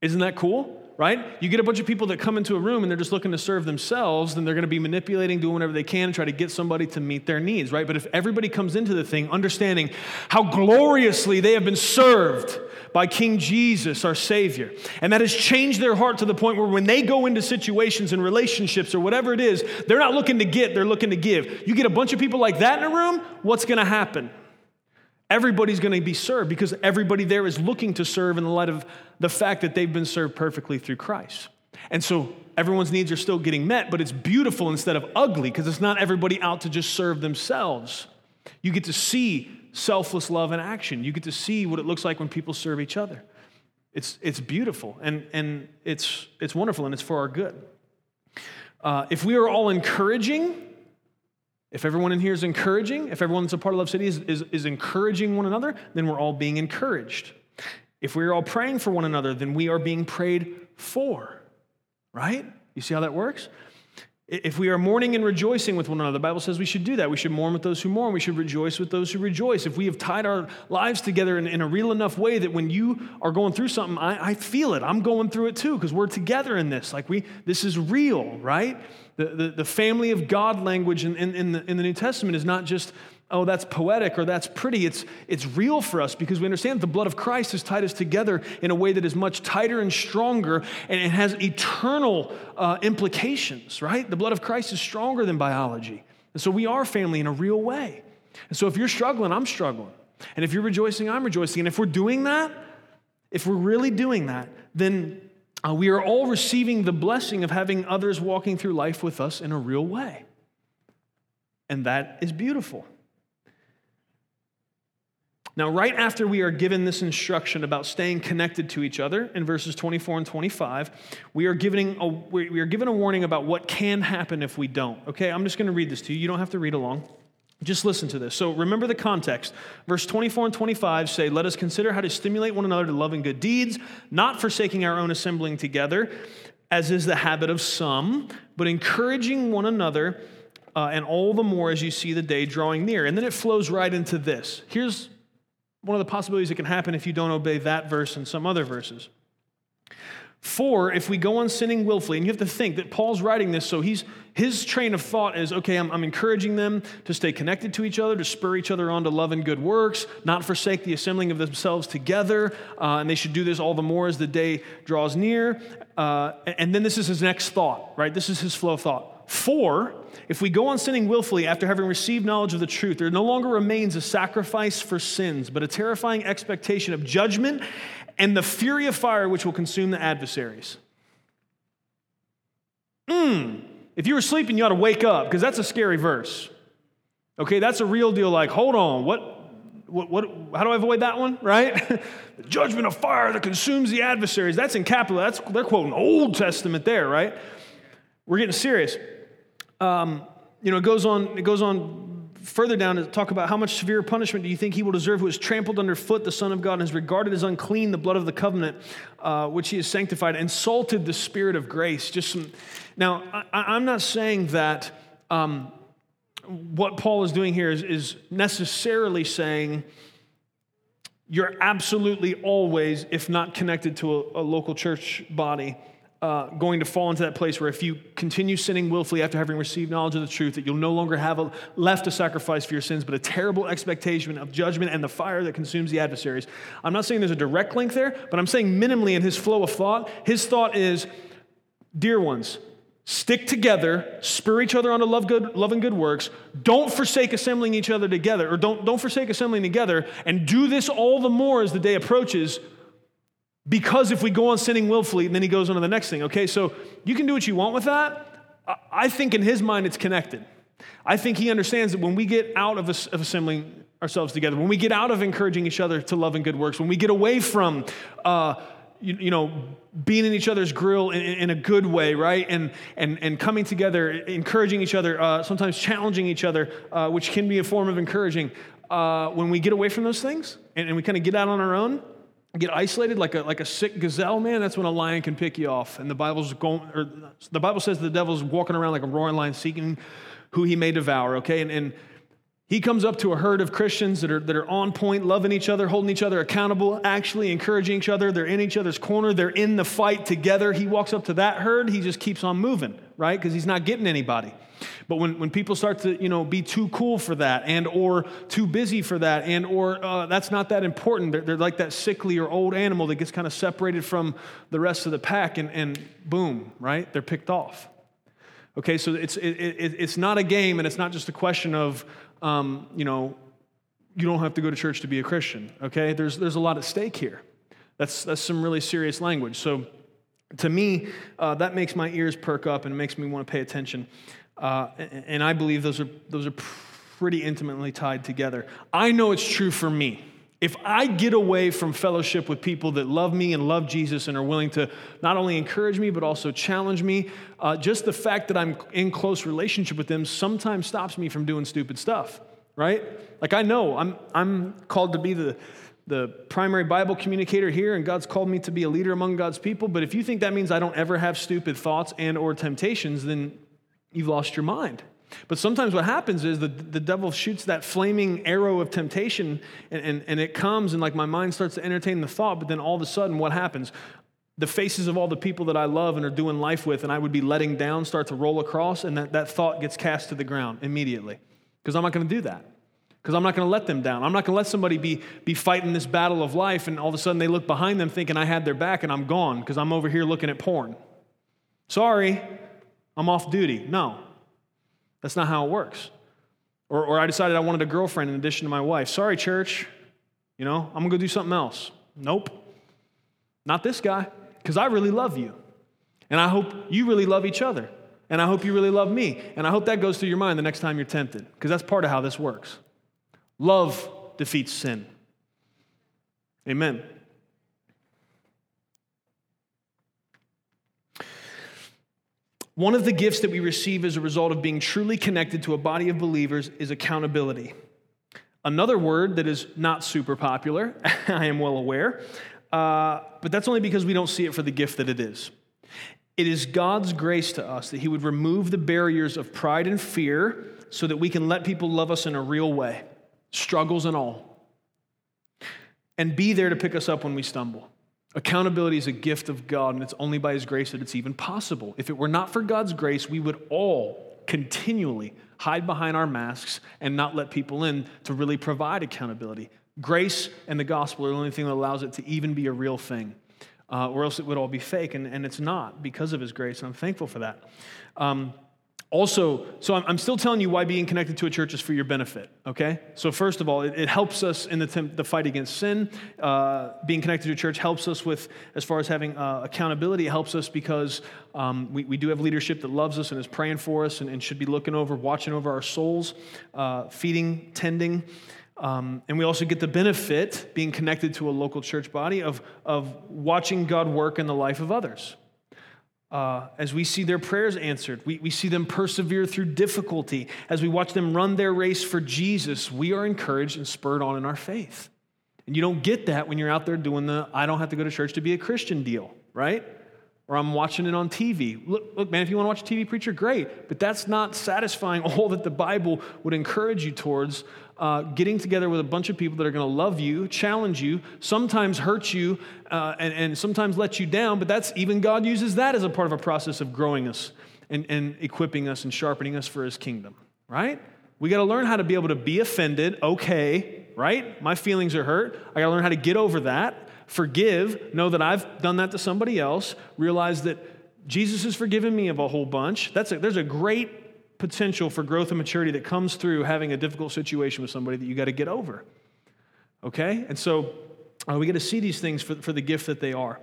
Speaker 2: Isn't that cool? Right? You get a bunch of people that come into a room and they're just looking to serve themselves, then they're going to be manipulating, doing whatever they can, try to get somebody to meet their needs, right? But if everybody comes into the thing understanding how gloriously they have been served, by King Jesus, our Savior. And that has changed their heart to the point where when they go into situations and relationships or whatever it is, they're not looking to get, they're looking to give. You get a bunch of people like that in a room, what's going to happen? Everybody's going to be served because everybody there is looking to serve in the light of the fact that they've been served perfectly through Christ. And so everyone's needs are still getting met, but it's beautiful instead of ugly because it's not everybody out to just serve themselves. You get to see selfless love in action. You get to see what it looks like when people serve each other. It's, it's beautiful and, and it's, it's wonderful and it's for our good. Uh, if we are all encouraging, if everyone in here is encouraging, if everyone that's a part of Love City is, is, is encouraging one another, then we're all being encouraged. If we're all praying for one another, then we are being prayed for, right? You see how that works? If we are mourning and rejoicing with one another, the Bible says we should do that. We should mourn with those who mourn. We should rejoice with those who rejoice. If we have tied our lives together in, in a real enough way that when you are going through something, I, I feel it. I'm going through it too because we're together in this. Like we, this is real, right? The, the, the family of God language in, in, in, the, in the New Testament is not just oh, that's poetic or that's pretty. It's, it's real for us because we understand the blood of Christ has tied us together in a way that is much tighter and stronger and it has eternal uh, implications, right? The blood of Christ is stronger than biology. And so we are family in a real way. And so if you're struggling, I'm struggling. And if you're rejoicing, I'm rejoicing. And if we're doing that, if we're really doing that, then uh, we are all receiving the blessing of having others walking through life with us in a real way. And that is beautiful. Now, right after we are given this instruction about staying connected to each other in verses 24 and 25, we are, giving a, we are given a warning about what can happen if we don't. Okay, I'm just going to read this to you. You don't have to read along. Just listen to this. So remember the context. Verse 24 and 25 say, Let us consider how to stimulate one another to love and good deeds, not forsaking our own assembling together, as is the habit of some, but encouraging one another, uh, and all the more as you see the day drawing near. And then it flows right into this. Here's one of the possibilities that can happen if you don't obey that verse and some other verses. For if we go on sinning willfully, and you have to think that Paul's writing this, so he's his train of thought is okay, I'm, I'm, encouraging them to stay connected to each other, to spur each other on to love and good works, not forsake the assembling of themselves together, uh, and they should do this all the more as the day draws near. Uh, and then this is his next thought, right? This is his flow of thought. For if we go on sinning willfully after having received knowledge of the truth, there no longer remains a sacrifice for sins, but a terrifying expectation of judgment and the fury of fire which will consume the adversaries. Hmm. If you were sleeping, you ought to wake up because that's a scary verse. Okay, that's a real deal. Like, hold on, what? What, what, how do I avoid that one, right? the judgment of fire that consumes the adversaries. That's in capital. That's, they're quoting Old Testament there, right? We're getting serious um, you know, it goes on, it goes on further down to talk about how much severe punishment do you think he will deserve who has trampled underfoot the Son of God and has regarded as unclean the blood of the covenant uh, which he has sanctified, insulted the Spirit of grace. Just some, now, I, am not saying that um, what Paul is doing here is, is necessarily saying you're absolutely always, if not connected to a, a local church body, uh, going to fall into that place where if you continue sinning willfully after having received knowledge of the truth, that you'll no longer have a, left a sacrifice for your sins, but a terrible expectation of judgment and the fire that consumes the adversaries. I'm not saying there's a direct link there, but I'm saying minimally in his flow of thought, his thought is, dear ones, stick together, spur each other on to love, good, love and good works. Don't forsake assembling each other together, or don't, don't forsake assembling together, and do this all the more as the day approaches because if we go on sinning willfully, then he goes on to the next thing, okay? So you can do what you want with that. I think in his mind it's connected. I think he understands that when we get out of, of assembling ourselves together, when we get out of encouraging each other to love and good works, when we get away from, uh, you, you, know, being in each other's grill in, in, a good way, right? And, and, and coming together, encouraging each other, uh, sometimes challenging each other, uh, which can be a form of encouraging. Uh, when we get away from those things and, and we kind of get out on our own, get isolated like a, like a sick gazelle, man, that's when a lion can pick you off. And the Bible's going, or the Bible says the devil's walking around like a roaring lion seeking who he may devour, okay? And, and he comes up to a herd of Christians that are, that are on point, loving each other, holding each other accountable, actually encouraging each other. They're in each other's corner. They're in the fight together. He walks up to that herd. He just keeps on moving, right? Because he's not getting anybody. But when, when people start to, you know, be too cool for that and or too busy for that and or uh, that's not that important, they're, they're like that sickly or old animal that gets kind of separated from the rest of the pack and, and boom, right? They're picked off. Okay, so it's, it, it, it's not a game and it's not just a question of, um, you know, you don't have to go to church to be a Christian, okay? There's, there's a lot at stake here. That's, that's some really serious language. So to me, uh, that makes my ears perk up and it makes me want to pay attention. Uh, and I believe those are, those are pretty intimately tied together. I know it's true for me. If I get away from fellowship with people that love me and love Jesus and are willing to not only encourage me, but also challenge me, uh, just the fact that I'm in close relationship with them sometimes stops me from doing stupid stuff, right? Like I know I'm, I'm called to be the, the primary Bible communicator here, and God's called me to be a leader among God's people. But if you think that means I don't ever have stupid thoughts and or temptations, then you've lost your mind. But sometimes what happens is the, the devil shoots that flaming arrow of temptation and, and, and it comes and like my mind starts to entertain the thought, but then all of a sudden what happens? The faces of all the people that I love and are doing life with and I would be letting down start to roll across and that, that thought gets cast to the ground immediately. Because I'm not going to do that. Because I'm not going to let them down. I'm not going to let somebody be, be fighting this battle of life and all of a sudden they look behind them thinking I had their back and I'm gone because I'm over here looking at porn. Sorry, I'm off duty. No, that's not how it works. Or, or I decided I wanted a girlfriend in addition to my wife. Sorry, church. You know, I'm going to go do something else. Nope. Not this guy, because I really love you. And I hope you really love each other. And I hope you really love me. And I hope that goes through your mind the next time you're tempted, because that's part of how this works. Love defeats sin. Amen. One of the gifts that we receive as a result of being truly connected to a body of believers is accountability. Another word that is not super popular, I am well aware, uh, but that's only because we don't see it for the gift that it is. It is God's grace to us that He would remove the barriers of pride and fear so that we can let people love us in a real way, struggles and all, and be there to pick us up when we stumble. Accountability is a gift of God, and it's only by His grace that it's even possible. If it were not for God's grace, we would all continually hide behind our masks and not let people in to really provide accountability. Grace and the gospel are the only thing that allows it to even be a real thing, uh, or else it would all be fake, and, and it's not because of His grace, and I'm thankful for that. Um, also, so I'm, still telling you why being connected to a church is for your benefit, okay? So, first of all, it, it helps us in the, the fight against sin. Uh, being connected to a church helps us with, as far as having uh, accountability, it helps us because um, we, we do have leadership that loves us and is praying for us and, and should be looking over, watching over our souls, uh, feeding, tending. Um, and we also get the benefit, being connected to a local church body, of, of watching God work in the life of others uh, as we see their prayers answered, we, we see them persevere through difficulty. As we watch them run their race for Jesus, we are encouraged and spurred on in our faith. And you don't get that when you're out there doing the I don't have to go to church to be a Christian deal, right? Or I'm watching it on TV. Look, look, man, if you want to watch a TV preacher, great. But that's not satisfying all that the Bible would encourage you towards uh, getting together with a bunch of people that are going to love you, challenge you, sometimes hurt you, uh, and, and sometimes let you down, but that's even God uses that as a part of a process of growing us and, and equipping us and sharpening us for his kingdom, right? We got to learn how to be able to be offended, okay, right? My feelings are hurt. I got to learn how to get over that, forgive, know that I've done that to somebody else, realize that Jesus has forgiven me of a whole bunch. That's a, there's a great potential for growth and maturity that comes through having a difficult situation with somebody that you got to get over. Okay? And so uh, we get to see these things for, for the gift that they are.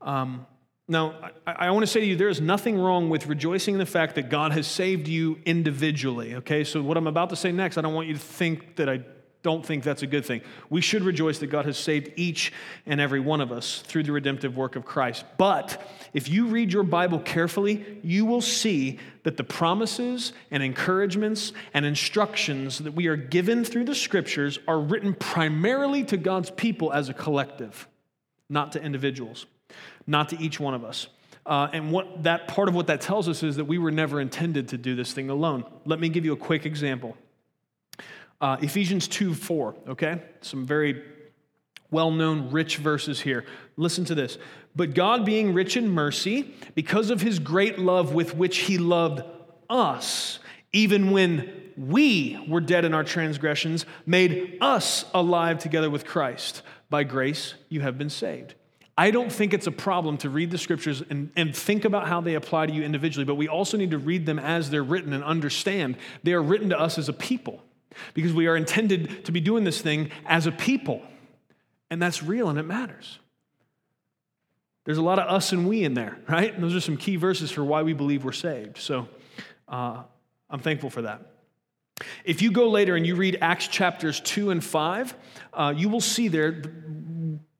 Speaker 2: Um, now, I, I want to say to you, there is nothing wrong with rejoicing in the fact that God has saved you individually. Okay? So, what I'm about to say next, I don't want you to think that I don't think that's a good thing. We should rejoice that God has saved each and every one of us through the redemptive work of Christ. But if you read your Bible carefully, you will see that the promises and encouragements and instructions that we are given through the scriptures are written primarily to God's people as a collective. not to individuals, not to each one of us. Uh, and what that part of what that tells us is that we were never intended to do this thing alone. Let me give you a quick example. Uh, Ephesians 2 4, okay? Some very well known, rich verses here. Listen to this. But God, being rich in mercy, because of his great love with which he loved us, even when we were dead in our transgressions, made us alive together with Christ. By grace, you have been saved. I don't think it's a problem to read the scriptures and, and think about how they apply to you individually, but we also need to read them as they're written and understand they are written to us as a people because we are intended to be doing this thing as a people. And that's real and it matters. There's a lot of us and we in there, right? And those are some key verses for why we believe we're saved. So uh, I'm thankful for that. If you go later and you read Acts chapters 2 and 5, uh, you will see there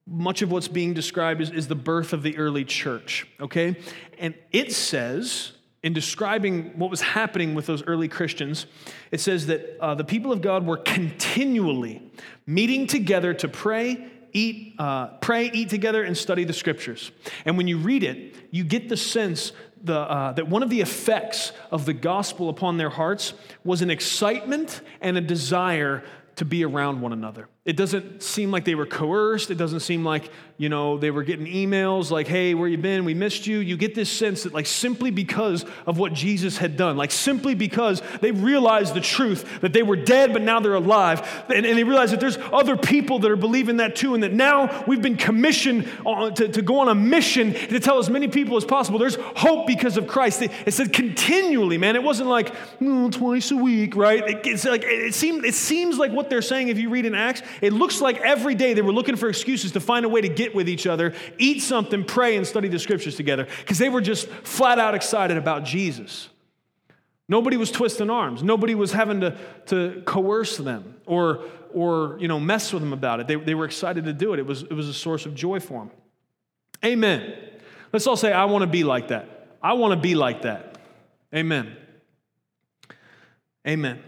Speaker 2: much of what's being described is, is the birth of the early church, okay? And it says, in describing what was happening with those early Christians, it says that uh, the people of God were continually meeting together to pray eat, uh, pray, eat together, and study the scriptures. And when you read it, you get the sense the, uh, that one of the effects of the gospel upon their hearts was an excitement and a desire to be around one another. It doesn't seem like they were coerced. It doesn't seem like, you know, they were getting emails like, hey, where you been? We missed you. You get this sense that, like, simply because of what Jesus had done, like, simply because they realized the truth that they were dead, but now they're alive. And, and they realize that there's other people that are believing that too, and that now we've been commissioned on, to, to go on a mission to tell as many people as possible there's hope because of Christ. It, it said continually, man. It wasn't like, oh, twice a week, right? It, it's like, it, seemed, it seems like what they're saying if you read in Acts it looks like every day they were looking for excuses to find a way to get with each other, eat something, pray, and study the scriptures together because they were just flat out excited about Jesus. Nobody was twisting arms. Nobody was having to, to coerce them or, or you know, mess with them about it. They, they were excited to do it. It was, it was a source of joy for them. Amen. Let's all say, I want to be like that. I want to be like that. Amen. Amen.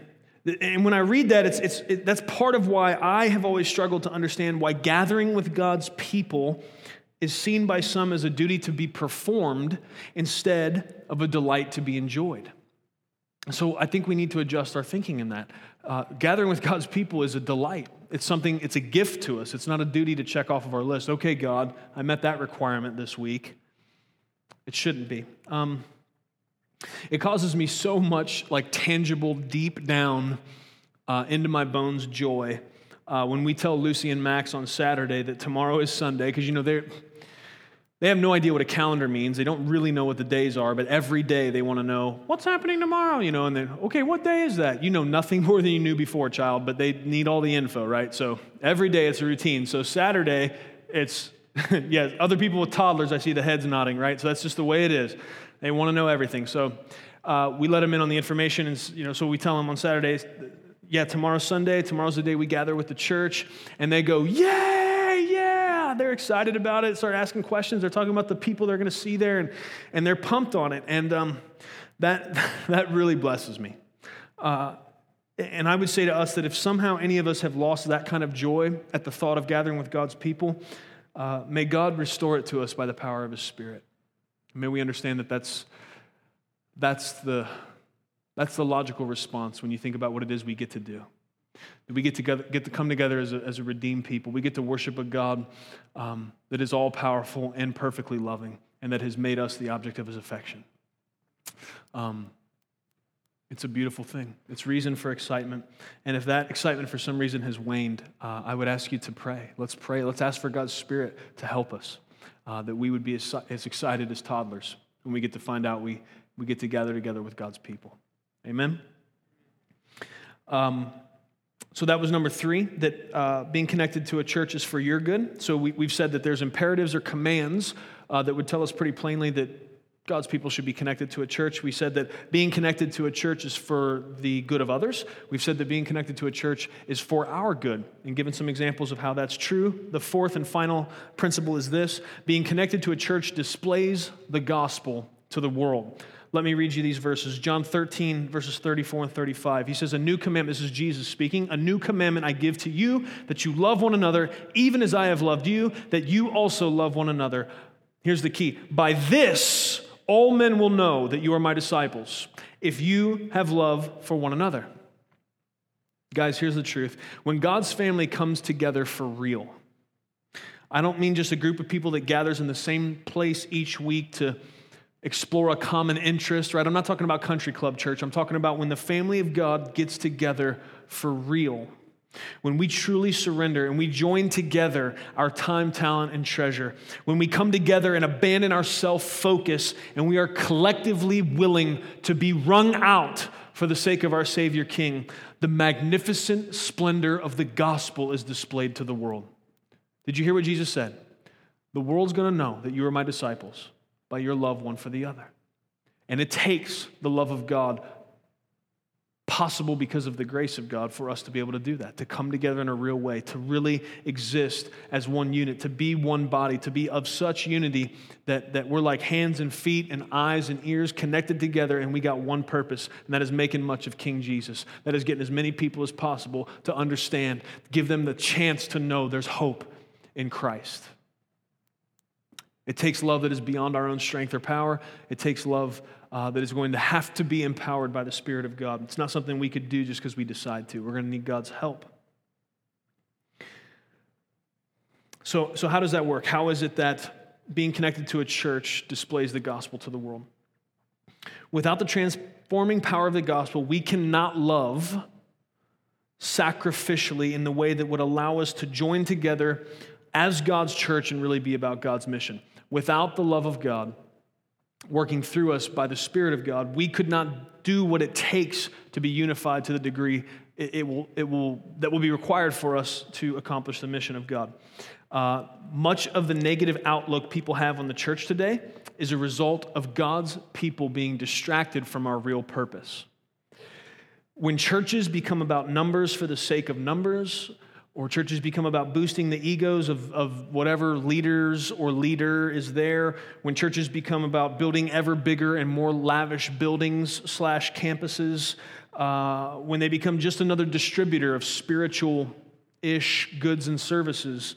Speaker 2: And when I read that, it's, it's, it, that's part of why I have always struggled to understand why gathering with God's people is seen by some as a duty to be performed instead of a delight to be enjoyed. So I think we need to adjust our thinking in that. Uh, gathering with God's people is a delight. It's something, it's a gift to us. It's not a duty to check off of our list. Okay, God, I met that requirement this week. It shouldn't be. Um, it causes me so much like tangible, deep down uh, into my bones joy uh, when we tell Lucy and Max on Saturday that tomorrow is Sunday, because you know they're. They have no idea what a calendar means. They don't really know what the days are, but every day they want to know what's happening tomorrow, you know, and then, okay, what day is that? You know nothing more than you knew before, child, but they need all the info, right? So every day it's a routine. So Saturday, it's, yeah, other people with toddlers, I see the heads nodding, right? So that's just the way it is. They want to know everything. So uh, we let them in on the information, and you know, so we tell them on Saturdays, yeah, tomorrow's Sunday. Tomorrow's the day we gather with the church, and they go, yay, yeah. They're excited about it. Start asking questions. They're talking about the people they're going to see there, and and they're pumped on it. And um, that that really blesses me. Uh, and I would say to us that if somehow any of us have lost that kind of joy at the thought of gathering with God's people, uh, may God restore it to us by the power of His Spirit. May we understand that that's, that's, the, that's the logical response when you think about what it is we get to do. That we get, together, get to come together as a, as a redeemed people. We get to worship a God um, that is all powerful and perfectly loving and that has made us the object of his affection. Um, it's a beautiful thing. It's reason for excitement. And if that excitement for some reason has waned, uh, I would ask you to pray. Let's pray. Let's ask for God's Spirit to help us uh, that we would be as, as excited as toddlers when we get to find out we, we get to gather together with God's people. Amen? Um, so that was number three, that uh, being connected to a church is for your good. So we, have said that there's imperatives or commands uh, that would tell us pretty plainly that God's people should be connected to a church. We said that being connected to a church is for the good of others. We've said that being connected to a church is for our good, and given some examples of how that's true. The fourth and final principle is this being connected to a church displays the gospel to the world. Let me read you these verses. John 13, verses 34 and 35. He says, A new commandment, this is Jesus speaking, a new commandment I give to you, that you love one another, even as I have loved you, that you also love one another. Here's the key By this, all men will know that you are my disciples, if you have love for one another. Guys, here's the truth. When God's family comes together for real, I don't mean just a group of people that gathers in the same place each week to explore a common interest, right? I'm not talking about country club church. I'm talking about when the family of God gets together for real. When we truly surrender and we join together our time, talent, and treasure, when we come together and abandon our self focus and we are collectively willing to be wrung out for the sake of our Savior King, the magnificent splendor of the gospel is displayed to the world. Did you hear what Jesus said? The world's going to know that you are my disciples by your love one for the other. And it takes the love of God, possible because of the grace of God, for us to be able to do that, to come together in a real way, to really exist as one unit, to be one body, to be of such unity that, that we're like hands and feet and eyes and ears connected together, and we got one purpose, and that is making much of King Jesus. That is getting as many people as possible to understand, give them the chance to know there's hope in Christ. It takes love that is beyond our own strength or power. It takes love uh, that is going to have to be empowered by the Spirit of God. It's not something we could do just because we decide to. We're going to need God's help. So, so, how does that work? How is it that being connected to a church displays the gospel to the world? Without the transforming power of the gospel, we cannot love sacrificially in the way that would allow us to join together as God's church and really be about God's mission. Without the love of God working through us by the Spirit of God, we could not do what it takes to be unified to the degree it, it will, it will, that will be required for us to accomplish the mission of God. Uh, much of the negative outlook people have on the church today is a result of God's people being distracted from our real purpose. When churches become about numbers for the sake of numbers, or churches become about boosting the egos of, of whatever leaders or leader is there when churches become about building ever bigger and more lavish buildings slash campuses uh, when they become just another distributor of spiritual ish goods and services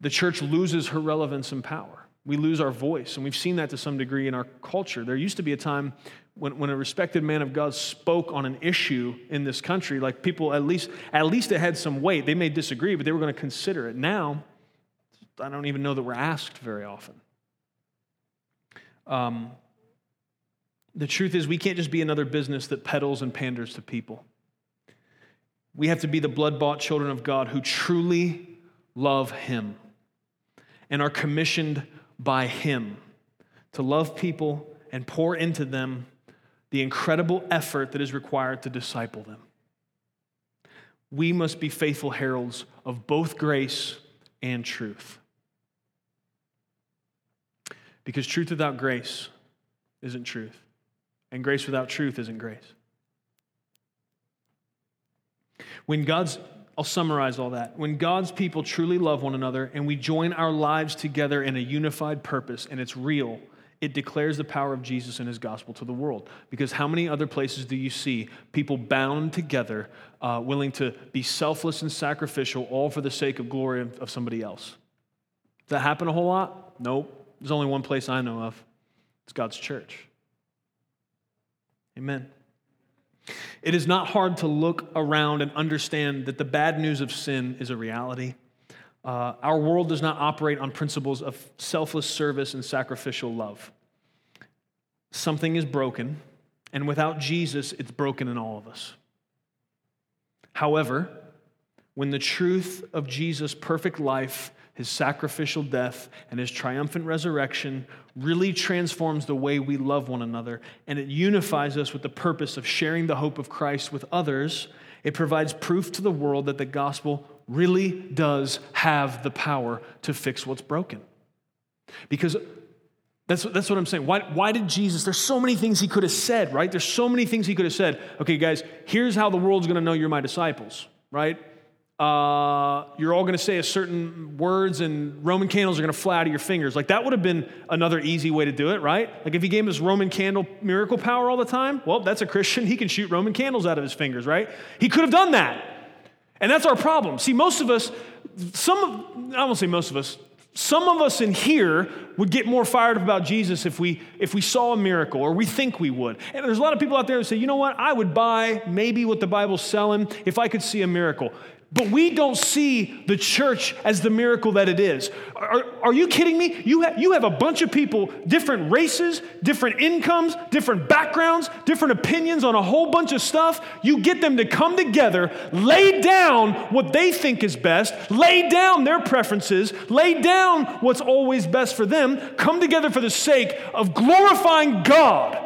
Speaker 2: the church loses her relevance and power we lose our voice and we've seen that to some degree in our culture there used to be a time when, when a respected man of God spoke on an issue in this country, like people at least at least it had some weight. They may disagree, but they were going to consider it. Now, I don't even know that we're asked very often. Um, the truth is, we can't just be another business that peddles and panders to people. We have to be the blood bought children of God who truly love Him and are commissioned by Him to love people and pour into them the incredible effort that is required to disciple them. We must be faithful heralds of both grace and truth. Because truth without grace isn't truth, and grace without truth isn't grace. When God's, I'll summarize all that. When God's people truly love one another and we join our lives together in a unified purpose and it's real, it declares the power of Jesus and his gospel to the world. Because how many other places do you see people bound together, uh, willing to be selfless and sacrificial, all for the sake of glory of, of somebody else? Does that happen a whole lot? Nope. There's only one place I know of it's God's church. Amen. It is not hard to look around and understand that the bad news of sin is a reality. Uh, our world does not operate on principles of selfless service and sacrificial love. Something is broken, and without Jesus, it's broken in all of us. However, when the truth of Jesus' perfect life, his sacrificial death, and his triumphant resurrection really transforms the way we love one another, and it unifies us with the purpose of sharing the hope of Christ with others, it provides proof to the world that the gospel really does have the power to fix what's broken. Because that's, that's what I'm saying. Why, why did Jesus? There's so many things he could have said, right? There's so many things he could have said. Okay, guys, here's how the world's going to know you're my disciples, right? Uh, you're all going to say a certain words and Roman candles are going to fly out of your fingers. Like that would have been another easy way to do it, right? Like if he gave us Roman candle miracle power all the time, well, that's a Christian. He can shoot Roman candles out of his fingers, right? He could have done that. And that's our problem. See, most of us, some of, I won't say most of us, some of us in here would get more fired up about Jesus if we if we saw a miracle or we think we would. And there's a lot of people out there that say, "You know what? I would buy maybe what the Bible's selling if I could see a miracle." But we don't see the church as the miracle that it is. Are, are you kidding me? You, ha- you have a bunch of people, different races, different incomes, different backgrounds, different opinions on a whole bunch of stuff. You get them to come together, lay down what they think is best, lay down their preferences, lay down what's always best for them, come together for the sake of glorifying God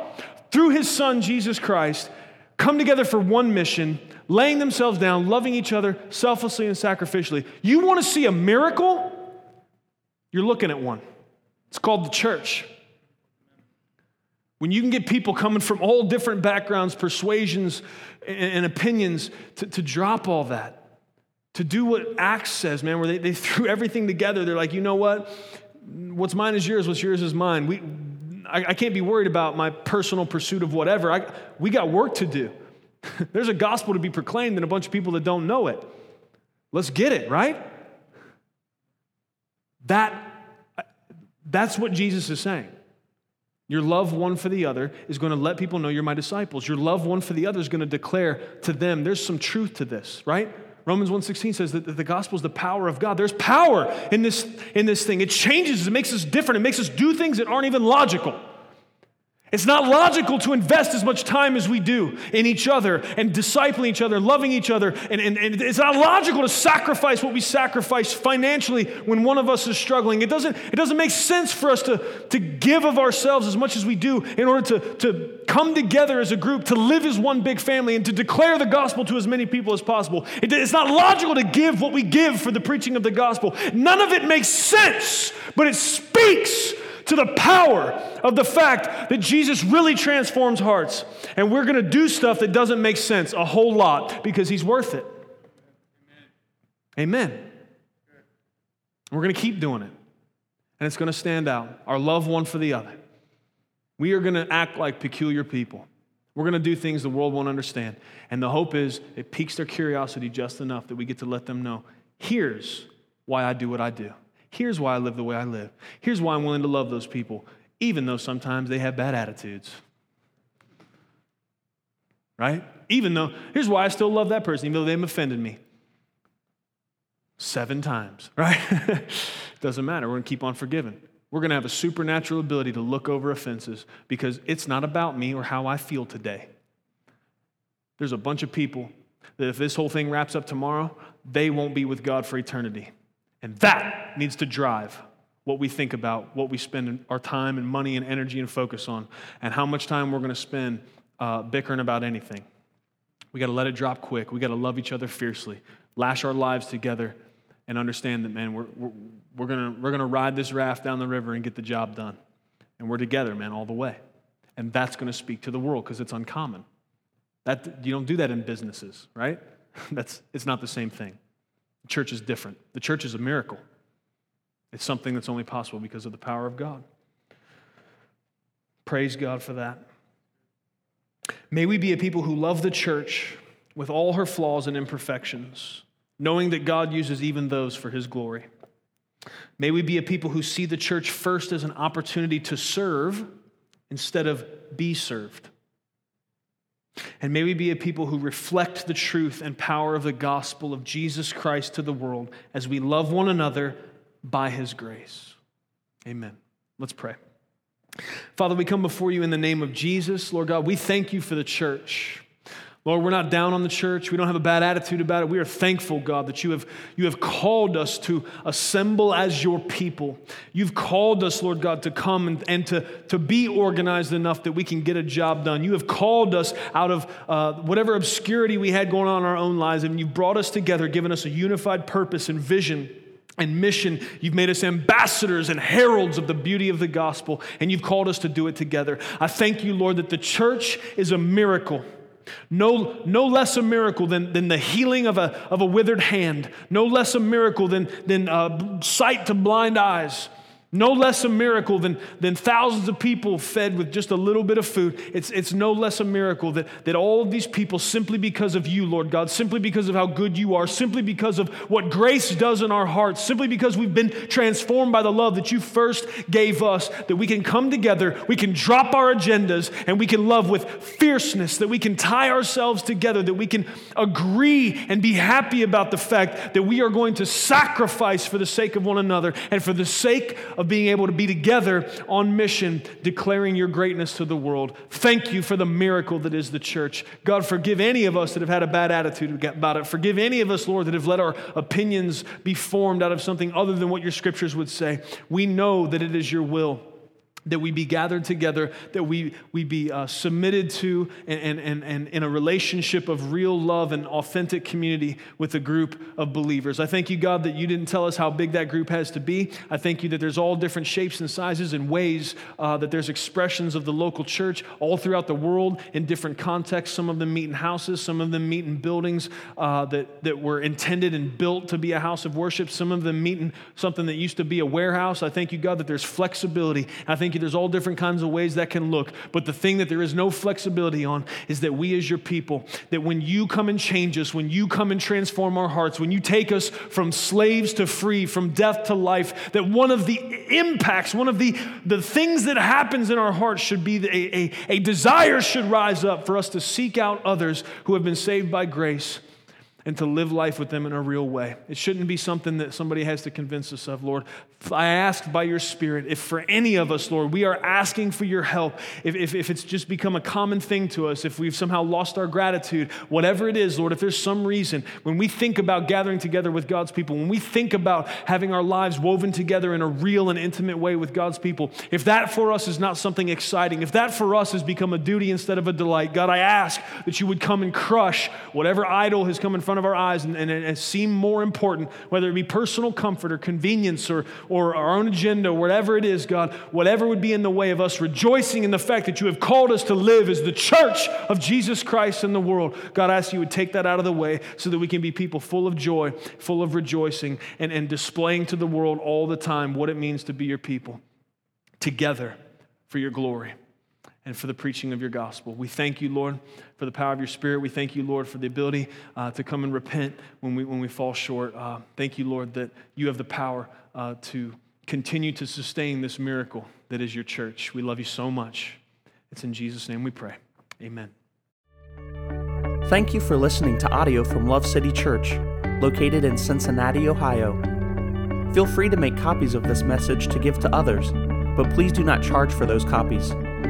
Speaker 2: through His Son, Jesus Christ, come together for one mission laying themselves down, loving each other selflessly and sacrificially. You want to see a miracle? You're looking at one. It's called the church. When you can get people coming from all different backgrounds, persuasions, and opinions to, to drop all that, to do what Acts says, man, where they, they threw everything together. They're like, you know what? What's mine is yours, what's yours is mine. We, I, I can't be worried about my personal pursuit of whatever. I, we got work to do. There's a gospel to be proclaimed and a bunch of people that don't know it. Let's get it, right? That, that's what Jesus is saying. Your love one for the other is going to let people know you're my disciples. Your love one for the other is going to declare to them there's some truth to this, right? Romans 1:16 says that the gospel is the power of God. There's power in this, in this thing. It changes, it makes us different, it makes us do things that aren't even logical. It's not logical to invest as much time as we do in each other and discipling each other, loving each other. And, and, and, it's not logical to sacrifice what we sacrifice financially when one of us is struggling. It doesn't, it doesn't make sense for us to, to give of ourselves as much as we do in order to, to come together as a group, to live as one big family, and to declare the gospel to as many people as possible. It, it's not logical to give what we give for the preaching of the gospel. None of it makes sense, but it speaks to the power of the fact that Jesus really transforms hearts. And we're going to do stuff that doesn't make sense a whole lot because he's worth it. Amen. Amen. We're going to keep doing it. And it's going to stand out our love one for the other. We are going to act like peculiar people. We're going to do things the world won't understand. And the hope is it piques their curiosity just enough that we get to let them know here's why I do what I do. Here's why I live the way I live. Here's why I'm willing to love those people, even though sometimes they have bad attitudes. Right? Even though, here's why I still love that person, even though they've offended me. Seven times, right? Doesn't matter. We're going to keep on forgiving. We're going to have a supernatural ability to look over offenses because it's not about me or how I feel today. There's a bunch of people that if this whole thing wraps up tomorrow, they won't be with God for eternity. And that needs to drive what we think about, what we spend our time and money and energy and focus on, and how much time we're going to spend uh, bickering about anything. We got to let it drop quick. We got to love each other fiercely, lash our lives together, and understand that, man, we're, we're, we're going we're gonna ride this raft down the river and get the job done. And we're together, man, all the way. And that's going to speak to the world because it's uncommon. That, you don't do that in businesses, right? That's, it's not the same thing. The church is different. The church is a miracle. It's something that's only possible because of the power of God. Praise God for that. May we be a people who love the church with all her flaws and imperfections, knowing that God uses even those for his glory. May we be a people who see the church first as an opportunity to serve instead of be served. And may we be a people who reflect the truth and power of the gospel of Jesus Christ to the world as we love one another by his grace. Amen. Let's pray. Father, we come before you in the name of Jesus. Lord God, we thank you for the church. Lord, we're not down on the church. We don't have a bad attitude about it. We are thankful, God, that you have, you have called us to assemble as your people. You've called us, Lord God, to come and, and to, to be organized enough that we can get a job done. You have called us out of uh, whatever obscurity we had going on in our own lives, and you've brought us together, given us a unified purpose and vision and mission. You've made us ambassadors and heralds of the beauty of the gospel, and you've called us to do it together. I thank you, Lord, that the church is a miracle. No, no less a miracle than, than the healing of a, of a withered hand. No less a miracle than, than uh, sight to blind eyes. No less a miracle than, than thousands of people fed with just a little bit of food. It's, it's no less a miracle that, that all of these people, simply because of you, Lord God, simply because of how good you are, simply because of what grace does in our hearts, simply because we've been transformed by the love that you first gave us, that we can come together, we can drop our agendas, and we can love with fierceness, that we can tie ourselves together, that we can agree and be happy about the fact that we are going to sacrifice for the sake of one another and for the sake of of being able to be together on mission, declaring your greatness to the world. Thank you for the miracle that is the church. God, forgive any of us that have had a bad attitude about it. Forgive any of us, Lord, that have let our opinions be formed out of something other than what your scriptures would say. We know that it is your will that we be gathered together, that we, we be uh, submitted to and, and, and in a relationship of real love and authentic community with a group of believers. I thank you, God, that you didn't tell us how big that group has to be. I thank you that there's all different shapes and sizes and ways uh, that there's expressions of the local church all throughout the world in different contexts. Some of them meet in houses, some of them meet in buildings uh, that, that were intended and built to be a house of worship, some of them meet in something that used to be a warehouse. I thank you, God, that there's flexibility. I think there's all different kinds of ways that can look. But the thing that there is no flexibility on is that we, as your people, that when you come and change us, when you come and transform our hearts, when you take us from slaves to free, from death to life, that one of the impacts, one of the, the things that happens in our hearts should be a, a, a desire should rise up for us to seek out others who have been saved by grace and to live life with them in a real way. It shouldn't be something that somebody has to convince us of, Lord. I ask by your Spirit, if for any of us, Lord, we are asking for your help, if, if, if, it's just become a common thing to us, if we've somehow lost our gratitude, whatever it is, Lord, if there's some reason, when we think about gathering together with God's people, when we think about having our lives woven together in a real and intimate way with God's people, if that for us is not something exciting, if that for us has become a duty instead of a delight, God, I ask that you would come and crush whatever idol has come in front front of our eyes and, and, and seem more important, whether it be personal comfort or convenience or, or our own agenda, whatever it is, God, whatever would be in the way of us rejoicing in the fact that you have called us to live as the church of Jesus Christ in the world. God, I ask you would take that out of the way so that we can be people full of joy, full of rejoicing, and, and displaying to the world all the time what it means to be your people together for your glory and for the preaching of your gospel. We thank you, Lord, for the power of your spirit. We thank you, Lord, for the ability uh, to come and repent when we, when we fall short. Uh, thank you, Lord, that you have the power uh, to continue to sustain this miracle that is your church. We love you so much. It's in Jesus' name we pray. Amen.
Speaker 1: Thank you for listening to audio from Love City Church, located in Cincinnati, Ohio. Feel free to make copies of this message to give to others, but please do not charge for those copies